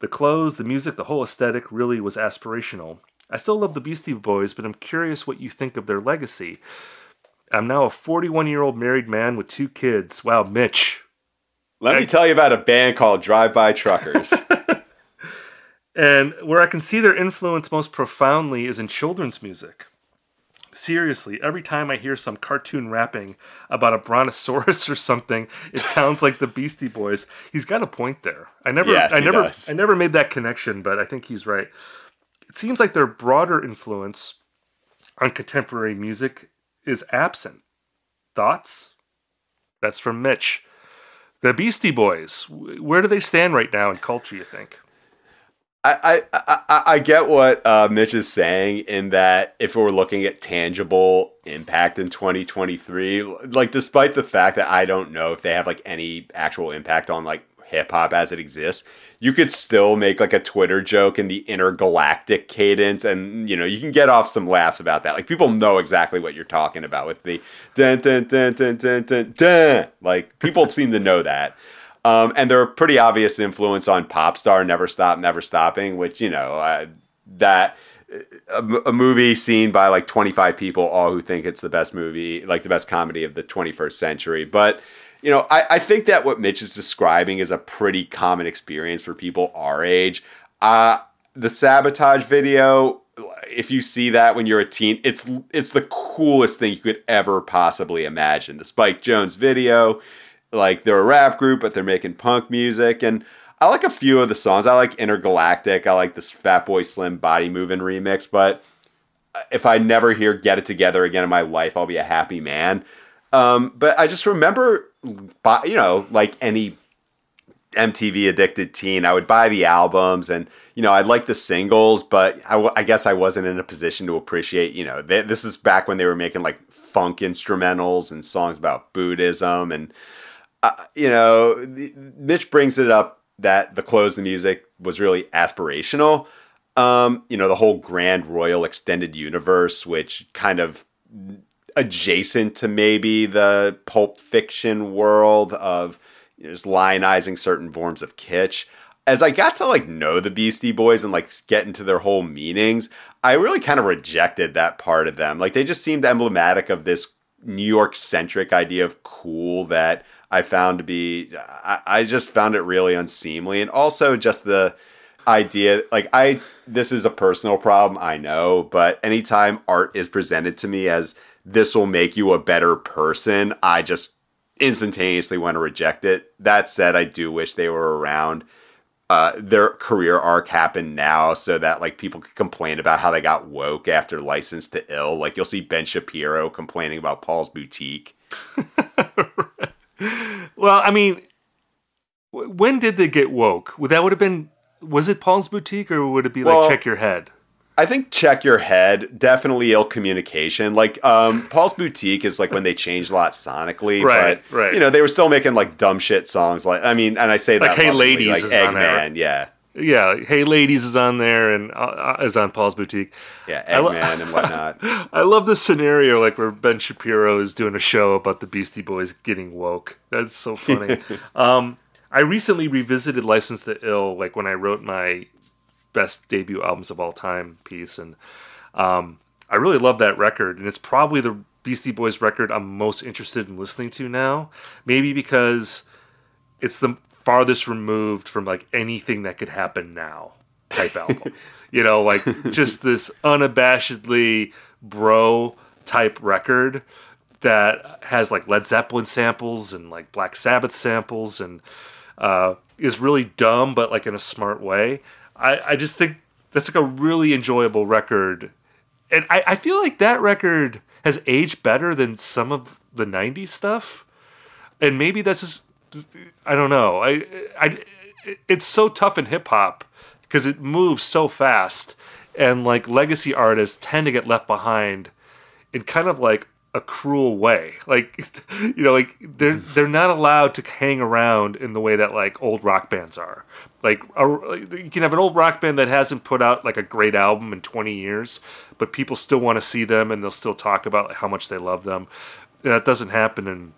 The clothes, the music, the whole aesthetic really was aspirational. I still love the Beastie Boys, but I'm curious what you think of their legacy. I'm now a 41 year old married man with two kids. Wow, Mitch, Let me tell you about a band called Drive By Truckers. And where I can see their influence most profoundly is in children's music. Seriously, every time I hear some cartoon rapping about a brontosaurus or something, it sounds like the Beastie Boys. He's got a point there. I never Yes, I never does. I never made that connection, but I think he's right. It seems like their broader influence on contemporary music is absent. Thoughts? That's from Mitch. The Beastie Boys, where do they stand right now in culture, you think? I, I, I, get what uh, Mitch is saying in that if we're looking at tangible impact in 2023, like despite the fact that I don't know if they have like any actual impact on like hip hop as it exists, you could still make like a Twitter joke in the intergalactic cadence, and you know you can get off some laughs about that. Like people know exactly what you're talking about with the dun dun dun dun dun dun dun. Like people seem to know that. Um, and they're a pretty obvious influence on pop star Never Stop, Never Stopping, which, you know, uh, that a, a movie seen by like 25 people, all who think it's the best movie, like the best comedy of the 21st century. But, you know, I, I think that what Mitch is describing is a pretty common experience for people our age. Uh, the sabotage video, if you see that when you're a teen, it's it's the coolest thing you could ever possibly imagine. The Spike Jonze video, like they're a rap group, but they're making punk music, and I like a few of the songs. I like Intergalactic. I like this Fatboy Slim Body Moving remix, but if I never hear Get It Together again in my life, I'll be a happy man. Um, but I just remember, you know, like any MTV addicted teen, I would buy the albums and, you know, I'd like the singles, but I, w- I guess I wasn't in a position to appreciate, you know, th- this is back when they were making like funk instrumentals and songs about Buddhism. And, uh, you know, the- Mitch brings it up that the clothes, the music was really aspirational. Um, you know, the whole Grand Royal Extended Universe, which kind of adjacent to maybe the pulp fiction world of you know, just lionizing certain forms of kitsch. As I got to like know the Beastie Boys and like get into their whole meanings, I really kind of rejected that part of them. Like they just seemed emblematic of this New York centric idea of cool that I found to be, I, I just found it really unseemly. And also just the idea, like I, this is a personal problem, I know, but anytime art is presented to me as this will make you a better person, I just instantaneously want to reject it. That said, I do wish they were around. Uh, their career arc happened now so that like people could complain about how they got woke after Licensed to Ill. Like you'll see Ben Shapiro complaining about Paul's Boutique. Well, I mean, when did they get woke? That would have been. Was it Paul's Boutique or would it be like Check Your Head? I think check your head. Definitely ill communication. Like um, Paul's Boutique is like when they changed a lot sonically, Right, but right. you know they were still making like dumb shit songs. Like I mean, and I say Like that Hey Ladies like is on. Eggman, yeah, Yeah, Hey Ladies is on there and uh, is on Paul's Boutique. yeah, I lo- Eggman and whatnot. I love this scenario, like where Ben Shapiro is doing a show about the Beastie Boys getting woke. That's so funny. um, I recently revisited Licensed to Ill, like when I wrote my best debut albums of all time piece, and um, I really love that record. And it's probably the Beastie Boys record I'm most interested in listening to now. Maybe because it's the farthest removed from like anything that could happen now type album. you know, like just this unabashedly bro type record that has like Led Zeppelin samples and like Black Sabbath samples and uh, is really dumb but like in a smart way. I, I just think that's like a really enjoyable record. And I, I feel like that record has aged better than some of the 90s stuff. And maybe that's just I don't know. I, I, it's so tough in hip hop because it moves so fast, and like legacy artists tend to get left behind in kind of like a cruel way. Like, you know, like they're they're not allowed to hang around in the way that like old rock bands are. Like, a, you can have an old rock band that hasn't put out like a great album in 20 years, but people still want to see them and they'll still talk about how much they love them. That doesn't happen in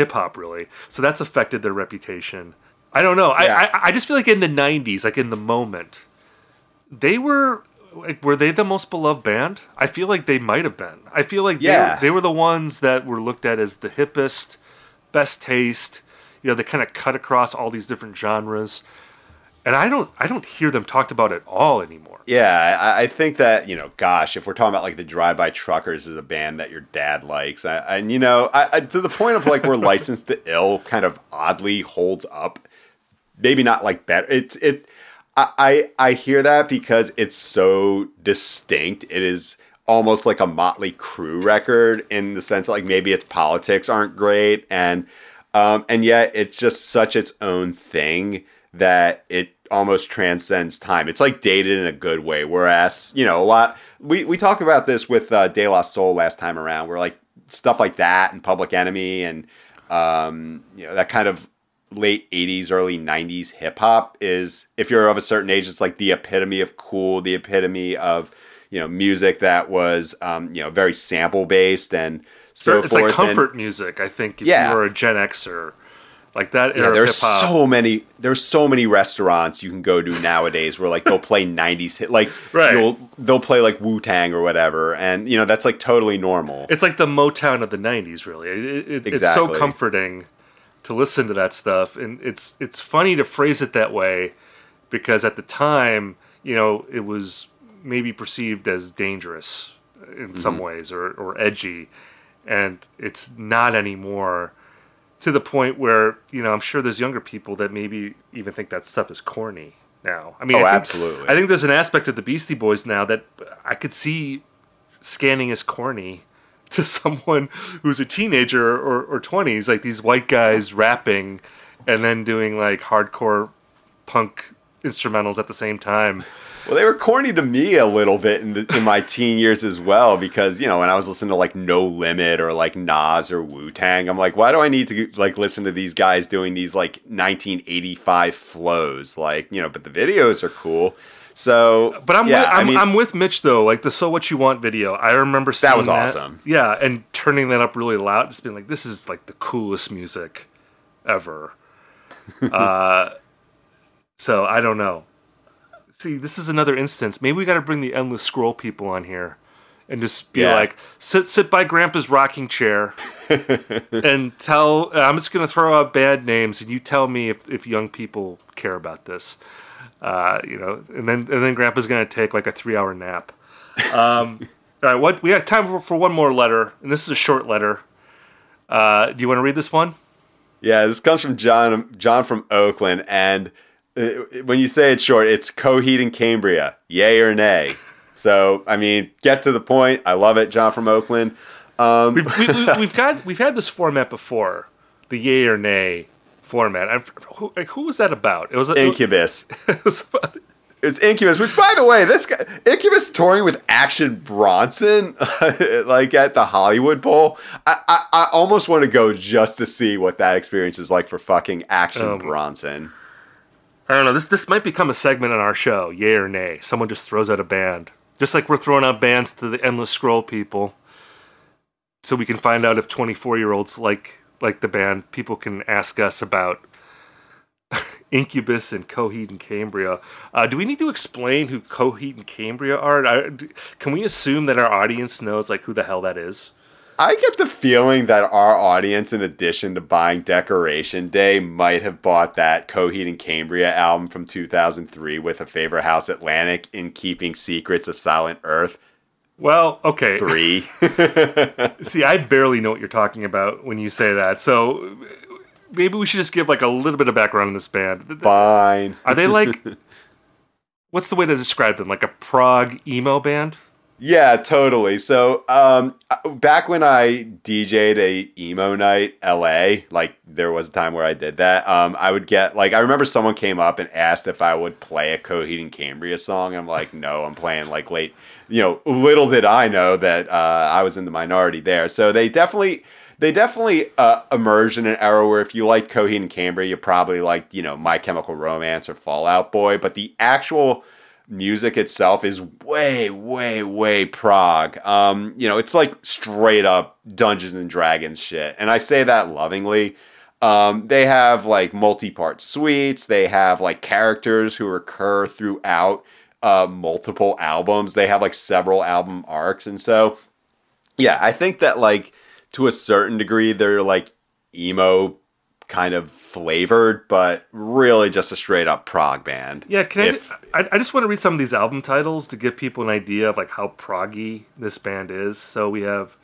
hip hop really. So that's affected their reputation. I don't know. Yeah. I, I I just feel like in the '90s, like in the moment, they were like were they the most beloved band? I feel like they might have been. I feel like Yeah. they, they were the ones that were looked at as the hippest, best taste. You know, they kind of cut across all these different genres, and I don't I don't hear them talked about at all anymore. Yeah, I, I think that you know, gosh, if we're talking about like the Drive By Truckers is a band that your dad likes, I, and you know, I, to the point of like where Licensed to Ill kind of oddly holds up, maybe not like better. It's it. I, I I hear that because it's so distinct. It is almost like a Motley Crue record in the sense that like maybe its politics aren't great and um, and yet it's just such its own thing that it almost transcends time. It's like dated in a good way. Whereas, you know, a lot we, we talked about this with uh, De La Soul last time around, where like stuff like that and Public Enemy and um, you know that kind of late 80s early 90s hip hop is if you're of a certain age it's like the epitome of cool the epitome of you know music that was um, you know very sample based and so it's forth like And- comfort music. I think if Yeah. you were a Gen Xer, like that era of there's hip hop. so many. There's so many restaurants you can go to nowadays where like they'll play '90s hit, like Right. you'll they'll play like Wu Tang or whatever, and you know that's like totally normal. It's like the Motown of the '90s, really. It, it, It's so comforting to listen to that stuff, and it's it's funny to phrase it that way because at the time, you know, it was maybe perceived as dangerous in some Mm-hmm. ways or or edgy, and it's not anymore. To the point where you know, I'm sure there's younger people that maybe even think that stuff is corny now. I mean, Oh, I think, absolutely. I think there's an aspect of the Beastie Boys now that I could see scanning as corny to someone who's a teenager or, or 20s, like these white guys rapping and then doing like hardcore punk instrumentals at the same time. Well, they were corny to me a little bit in, the, in my teen years as well because you know when I was listening to like No Limit or like Nas or Wu Tang, I'm like, why do I need to like listen to these guys doing these like 1985 flows? Like you know, but the videos are cool. So, But I'm yeah, with, I'm, I mean, I'm with Mitch though. Like the "So What You Want" video, I remember seeing That was awesome. Yeah, and turning that up really loud, just being like, "This is like the coolest music ever." uh, so I don't know. See, this is another instance. Maybe we got to bring the endless scroll people on here, and just be Yeah. like, sit sit by Grandpa's rocking chair, and tell. I'm just gonna throw out bad names, and you tell me if if young people care about this uh, you know, and then and then Grandpa's gonna take like a three hour nap. Um, all right, what we have time for, for one more letter, and this is a short letter. Uh, do you want to read this one? Yeah, this comes from John John from Oakland, and uh, when you say it's short, it's Coheed and Cambria, yay or nay. So I mean, get to the point. I love it, John from Oakland. Um, We've, we, we, we've got we've had this format before, the yay or nay format. I've, who, like, who was that about? It was Incubus. it was about It's Incubus, which, by the way, this guy, Incubus touring with Action Bronson, like at the Hollywood Bowl. I, I, I almost want to go just to see what that experience is like for fucking Action Um, Bronson. I don't know. This this might become a segment on our show. Yay or nay? Someone just throws out a band, just like we're throwing out bands to the endless scroll people, so we can find out if twenty four year olds like like the band. People can ask us about Incubus and Coheed and Cambria. Uh, do we need to explain who Coheed and Cambria are? I, can we assume that our audience knows like who the hell that is? I get the feeling that our audience, in addition to buying Decoration Day, might have bought that Coheed and Cambria album from 2003 with a Favorite House Atlantic in Keeping Secrets of Silent Earth Well, okay. 3. See, I barely know what you're talking about when you say that. So maybe we should just give like a little bit of background on this band. Fine. Are they like what's the way to describe them? Like a prog emo band? Yeah, totally. So, um, back when I DJ'd a emo night, LA, like there was a time where I did that. Um, I would get like I remember someone came up and asked if I would play a Coheed and Cambria song. I'm like, no, I'm playing like late. You know, little did I know that uh, I was in the minority there. So they definitely. They definitely uh, emerged in an era where if you like Coheed and Cambria, you probably like, you know, My Chemical Romance or Fallout Boy. But the actual music itself is way, way, way prog. Um, you know, it's like straight up Dungeons and Dragons shit. And I say that lovingly. Um, they have like multi part suites, they have like characters who recur throughout uh, multiple albums. They have like several album arcs. And so, yeah, I think that like to a certain degree, they're like emo kind of flavored, but really just a straight up prog band. Yeah, can If- I, I just want to read some of these album titles to give people an idea of like how proggy this band is. So we have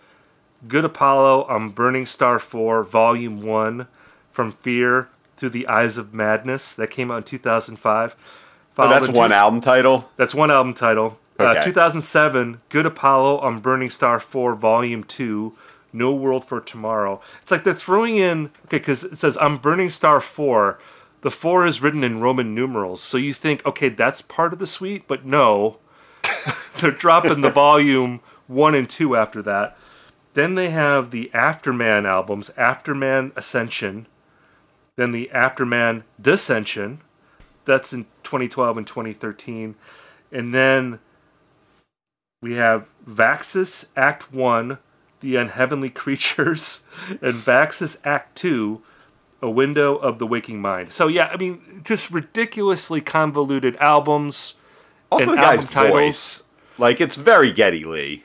Good Apollo I'm Burning Star 4 Volume 1 From Fear Through the Eyes of Madness that came out in 2005. Oh, that's one two- album title. That's one album title. Uh, Okay. 2007, Good Apollo I'm Burning Star 4, Volume 2, No World for Tomorrow. It's like they're throwing in, okay, because it says I'm Burning Star 4, the 4 is written in Roman numerals. So you think, okay, that's part of the suite, but no. they're dropping the Volume 1 and 2 after that. Then they have the Afterman albums, Afterman Ascension, then the Afterman Descension. That's in 2012 and 2013. And then we have Vaxis Act 1, The Unheavenly Creatures, and Vaxis Act 2, A Window of the Waking Mind. So, yeah, I mean, just ridiculously convoluted albums. Also, the guy's album voice. Like, it's very Geddy Lee.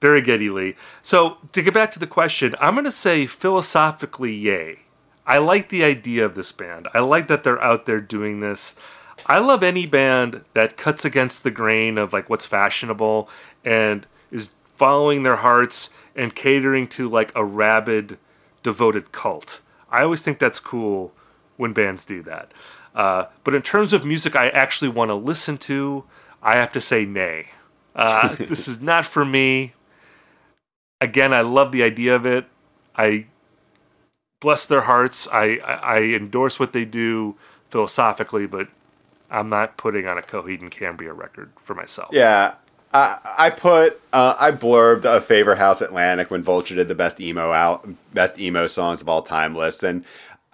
Very Geddy Lee. So to get back to the question, I'm going to say philosophically, yay. I like the idea of this band. I like that they're out there doing this. I love any band that cuts against the grain of like what's fashionable and is following their hearts and catering to like a rabid, devoted cult. I always think that's cool when bands do that. Uh, but in terms of music I actually want to listen to, I have to say nay. Uh, this is not for me again, I love the idea of it. I bless their hearts. I, I, I endorse what they do philosophically, but I'm not putting on a Coheed and Cambria record for myself. Yeah. I, I put uh, I blurbed a favor House Atlantic when Vulture did the best emo out best emo songs of all time list, and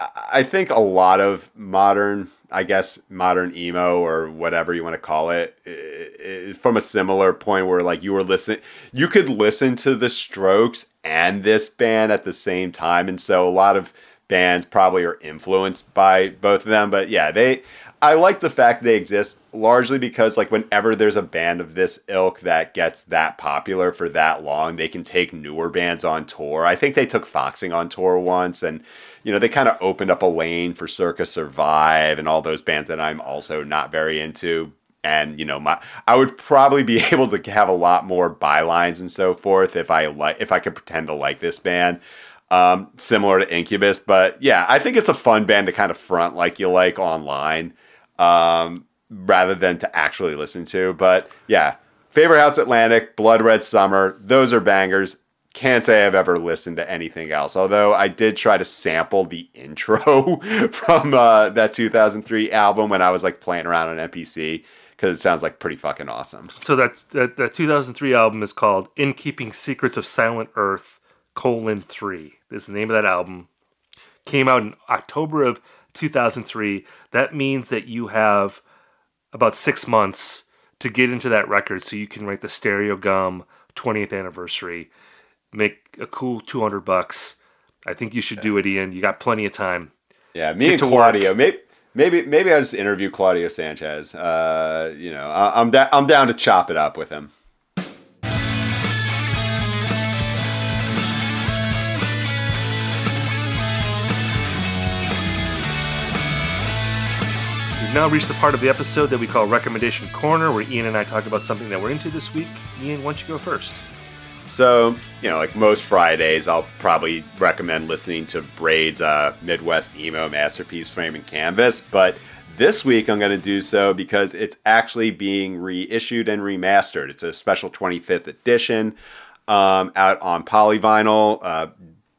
I- think a lot of modern, I guess modern emo or whatever you want to call it, i- i- from a similar point where like you were listening, you could listen to the Strokes and this band at the same time, and so a lot of bands probably are influenced by both of them. But yeah, they I like the fact they exist largely because like whenever there's a band of this ilk that gets that popular for that long, they can take newer bands on tour. I think they took Foxing on tour once and you know, they kind of opened up a lane for Circa Survive and all those bands that I'm also not very into. And you know, my I would probably be able to have a lot more bylines and so forth if I like if I could pretend to like this band um, similar to Incubus. But yeah, I think it's a fun band to kind of front like you like online, um, rather than to actually listen to. But yeah, Favorite House Atlantic, Blood Red Summer, those are bangers. Can't say I've ever listened to anything else. Although I did try to sample the intro from uh, that 2003 album when I was like playing around on MPC because it sounds like pretty fucking awesome. So that, that that 2003 album is called "In Keeping Secrets of Silent Earth: colon three. Is the name of that album. Came out in October of 2003. That means that you have about six months to get into that record, so you can write the Stereogum 20th anniversary, make a cool 200 bucks. I think you should do it, Ian. You got plenty of time. Yeah, me Get and Claudio. Maybe maybe maybe I just interview Claudio Sanchez. Uh, you know, I, I'm da- I'm down to chop it up with him. We've now reached the part of the episode that we call Recommendation Corner, where Ian and I talk about something that we're into this week. Ian, why don't you go first? So, you know, like most Fridays, I'll probably recommend listening to Braid's uh, Midwest emo masterpiece, Frame and Canvas. But this week, I'm going to do so because it's actually being reissued and remastered. It's a special 25th edition um, out on Polyvinyl. Uh,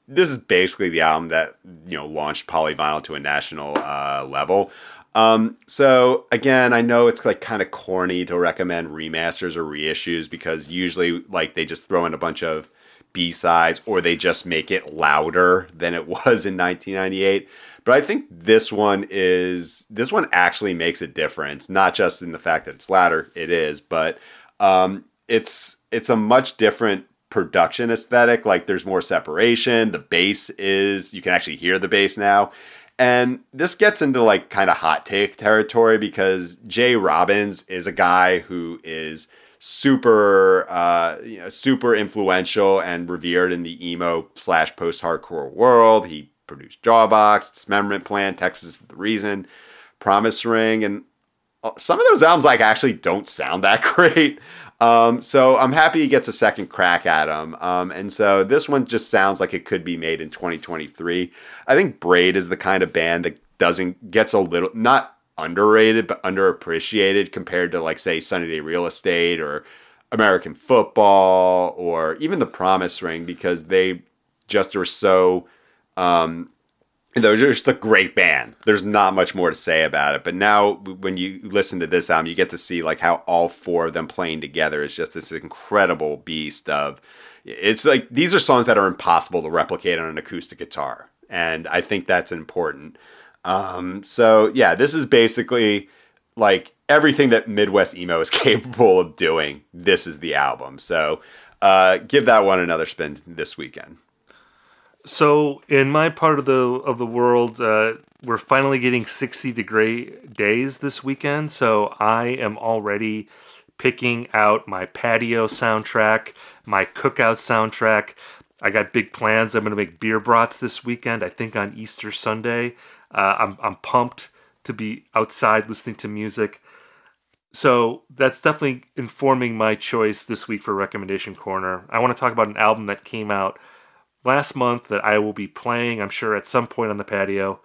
this is basically the album that you know launched Polyvinyl to a national uh, level. Um, so again, I know it's like kind of corny to recommend remasters or reissues because usually like they just throw in a bunch of B sides or they just make it louder than it was in 1998. But I think this one is this one actually makes a difference, not just in the fact that it's louder, it is, but um, it's it's a much different production aesthetic. Like there's more separation. The bass is you can actually hear the bass now. And this gets into like kind of hot take territory because J. Robbins is a guy who is super, uh, you know, super influential and revered in the emo slash post hardcore world. He produced Jawbox, Dismemberment Plan, Texas is the Reason, Promise Ring, and uh, some of those albums like actually don't sound that great. Um, so I'm happy he gets a second crack at him. Um, and so this one just sounds like it could be made in 2023. I think Braid is the kind of band that doesn't gets a little not underrated but underappreciated compared to like say Sunny Day Real Estate or American Football or even The Promise Ring because they just are so um, they're just a great band. There's not much more to say about it. But now, when you listen to this album, you get to see like how all four of them playing together is just this incredible beast of. It's like these are songs that are impossible to replicate on an acoustic guitar, and I think that's important. Um, so yeah, this is basically like everything that Midwest emo is capable of doing. This is the album. So uh, give that one another spin this weekend. So in my part of the of the world, uh, we're finally getting sixty degree days this weekend. So I am already picking out my patio soundtrack, my cookout soundtrack. I got big plans. I'm going to make beer brats this weekend. I think on Easter Sunday. Uh, I'm I'm pumped to be outside listening to music. So that's definitely informing my choice this week for recommendation corner. I want to talk about an album that came out last month that I will be playing, I'm sure, at some point on the patio.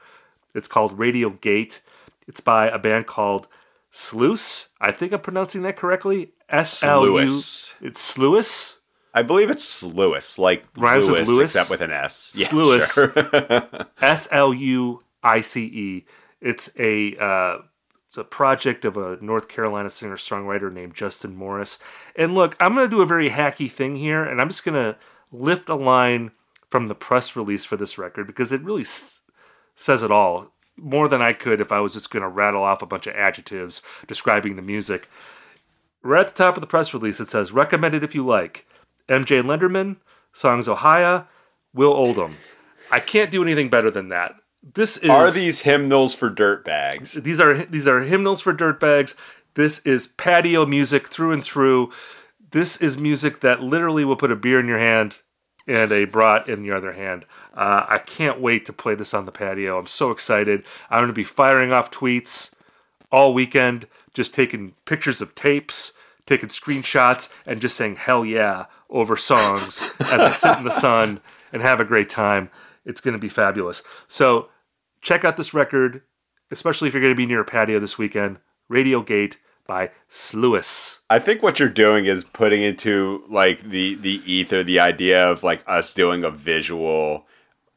It's called Radiogate. It's by a band called Sluice. I think I'm pronouncing that correctly. S L U. It's Sluice. I believe it's Sluice, like Rhymes with Lewis, Lewis? except with an S. Yeah, Sluice. sure. S L U I C E. It's a uh, it's a project of a North Carolina singer songwriter named Justin Morris. And look, I'm going to do a very hacky thing here, and I'm just going to lift a line from the press release for this record because it really s- says it all more than I could if I was just going to rattle off a bunch of adjectives describing the music. Right at the top of the press release, it says recommended if you like MJ Lenderman, Songs Ohia, Will Oldham. I can't do anything better than that. This is Are these hymnals for dirt bags? these are these are hymnals for dirt bags. This is patio music through and through. This is music that literally will put a beer in your hand and a brat in your other hand. Uh, I can't wait to play this on the patio. I'm so excited. I'm going to be firing off tweets all weekend, just taking pictures of tapes, taking screenshots, and just saying hell yeah over songs as I sit in the sun and have a great time. It's going to be fabulous. So check out this record, especially if you're going to be near a patio this weekend. Radiogate by Sluice. I think what you're doing is putting into like the the ether the idea of like us doing a visual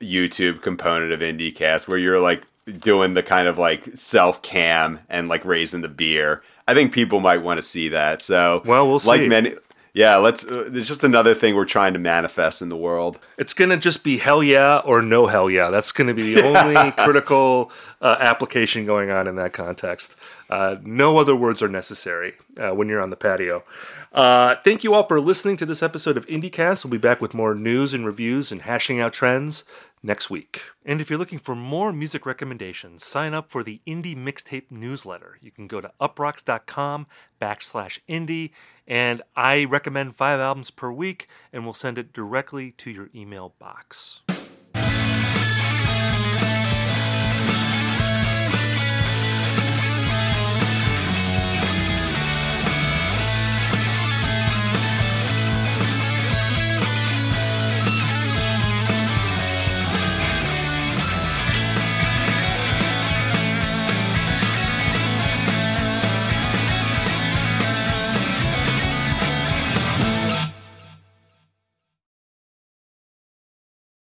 YouTube component of IndieCast where you're like doing the kind of like self cam and like raising the beer. I think people might want to see that. So Well, we'll like see. many. Yeah, let's. Uh, it's just another thing we're trying to manifest in the world. It's going to just be hell yeah or no hell yeah. That's going to be the only critical uh, application going on in that context. Uh, no other words are necessary uh, when you're on the patio. Uh, thank you all for listening to this episode of IndieCast. We'll be back with more news and reviews and hashing out trends next week. And if you're looking for more music recommendations, sign up for the Indie Mixtape newsletter. You can go to uproxx.com backslash indie, and I recommend five albums per week, and we'll send it directly to your email box.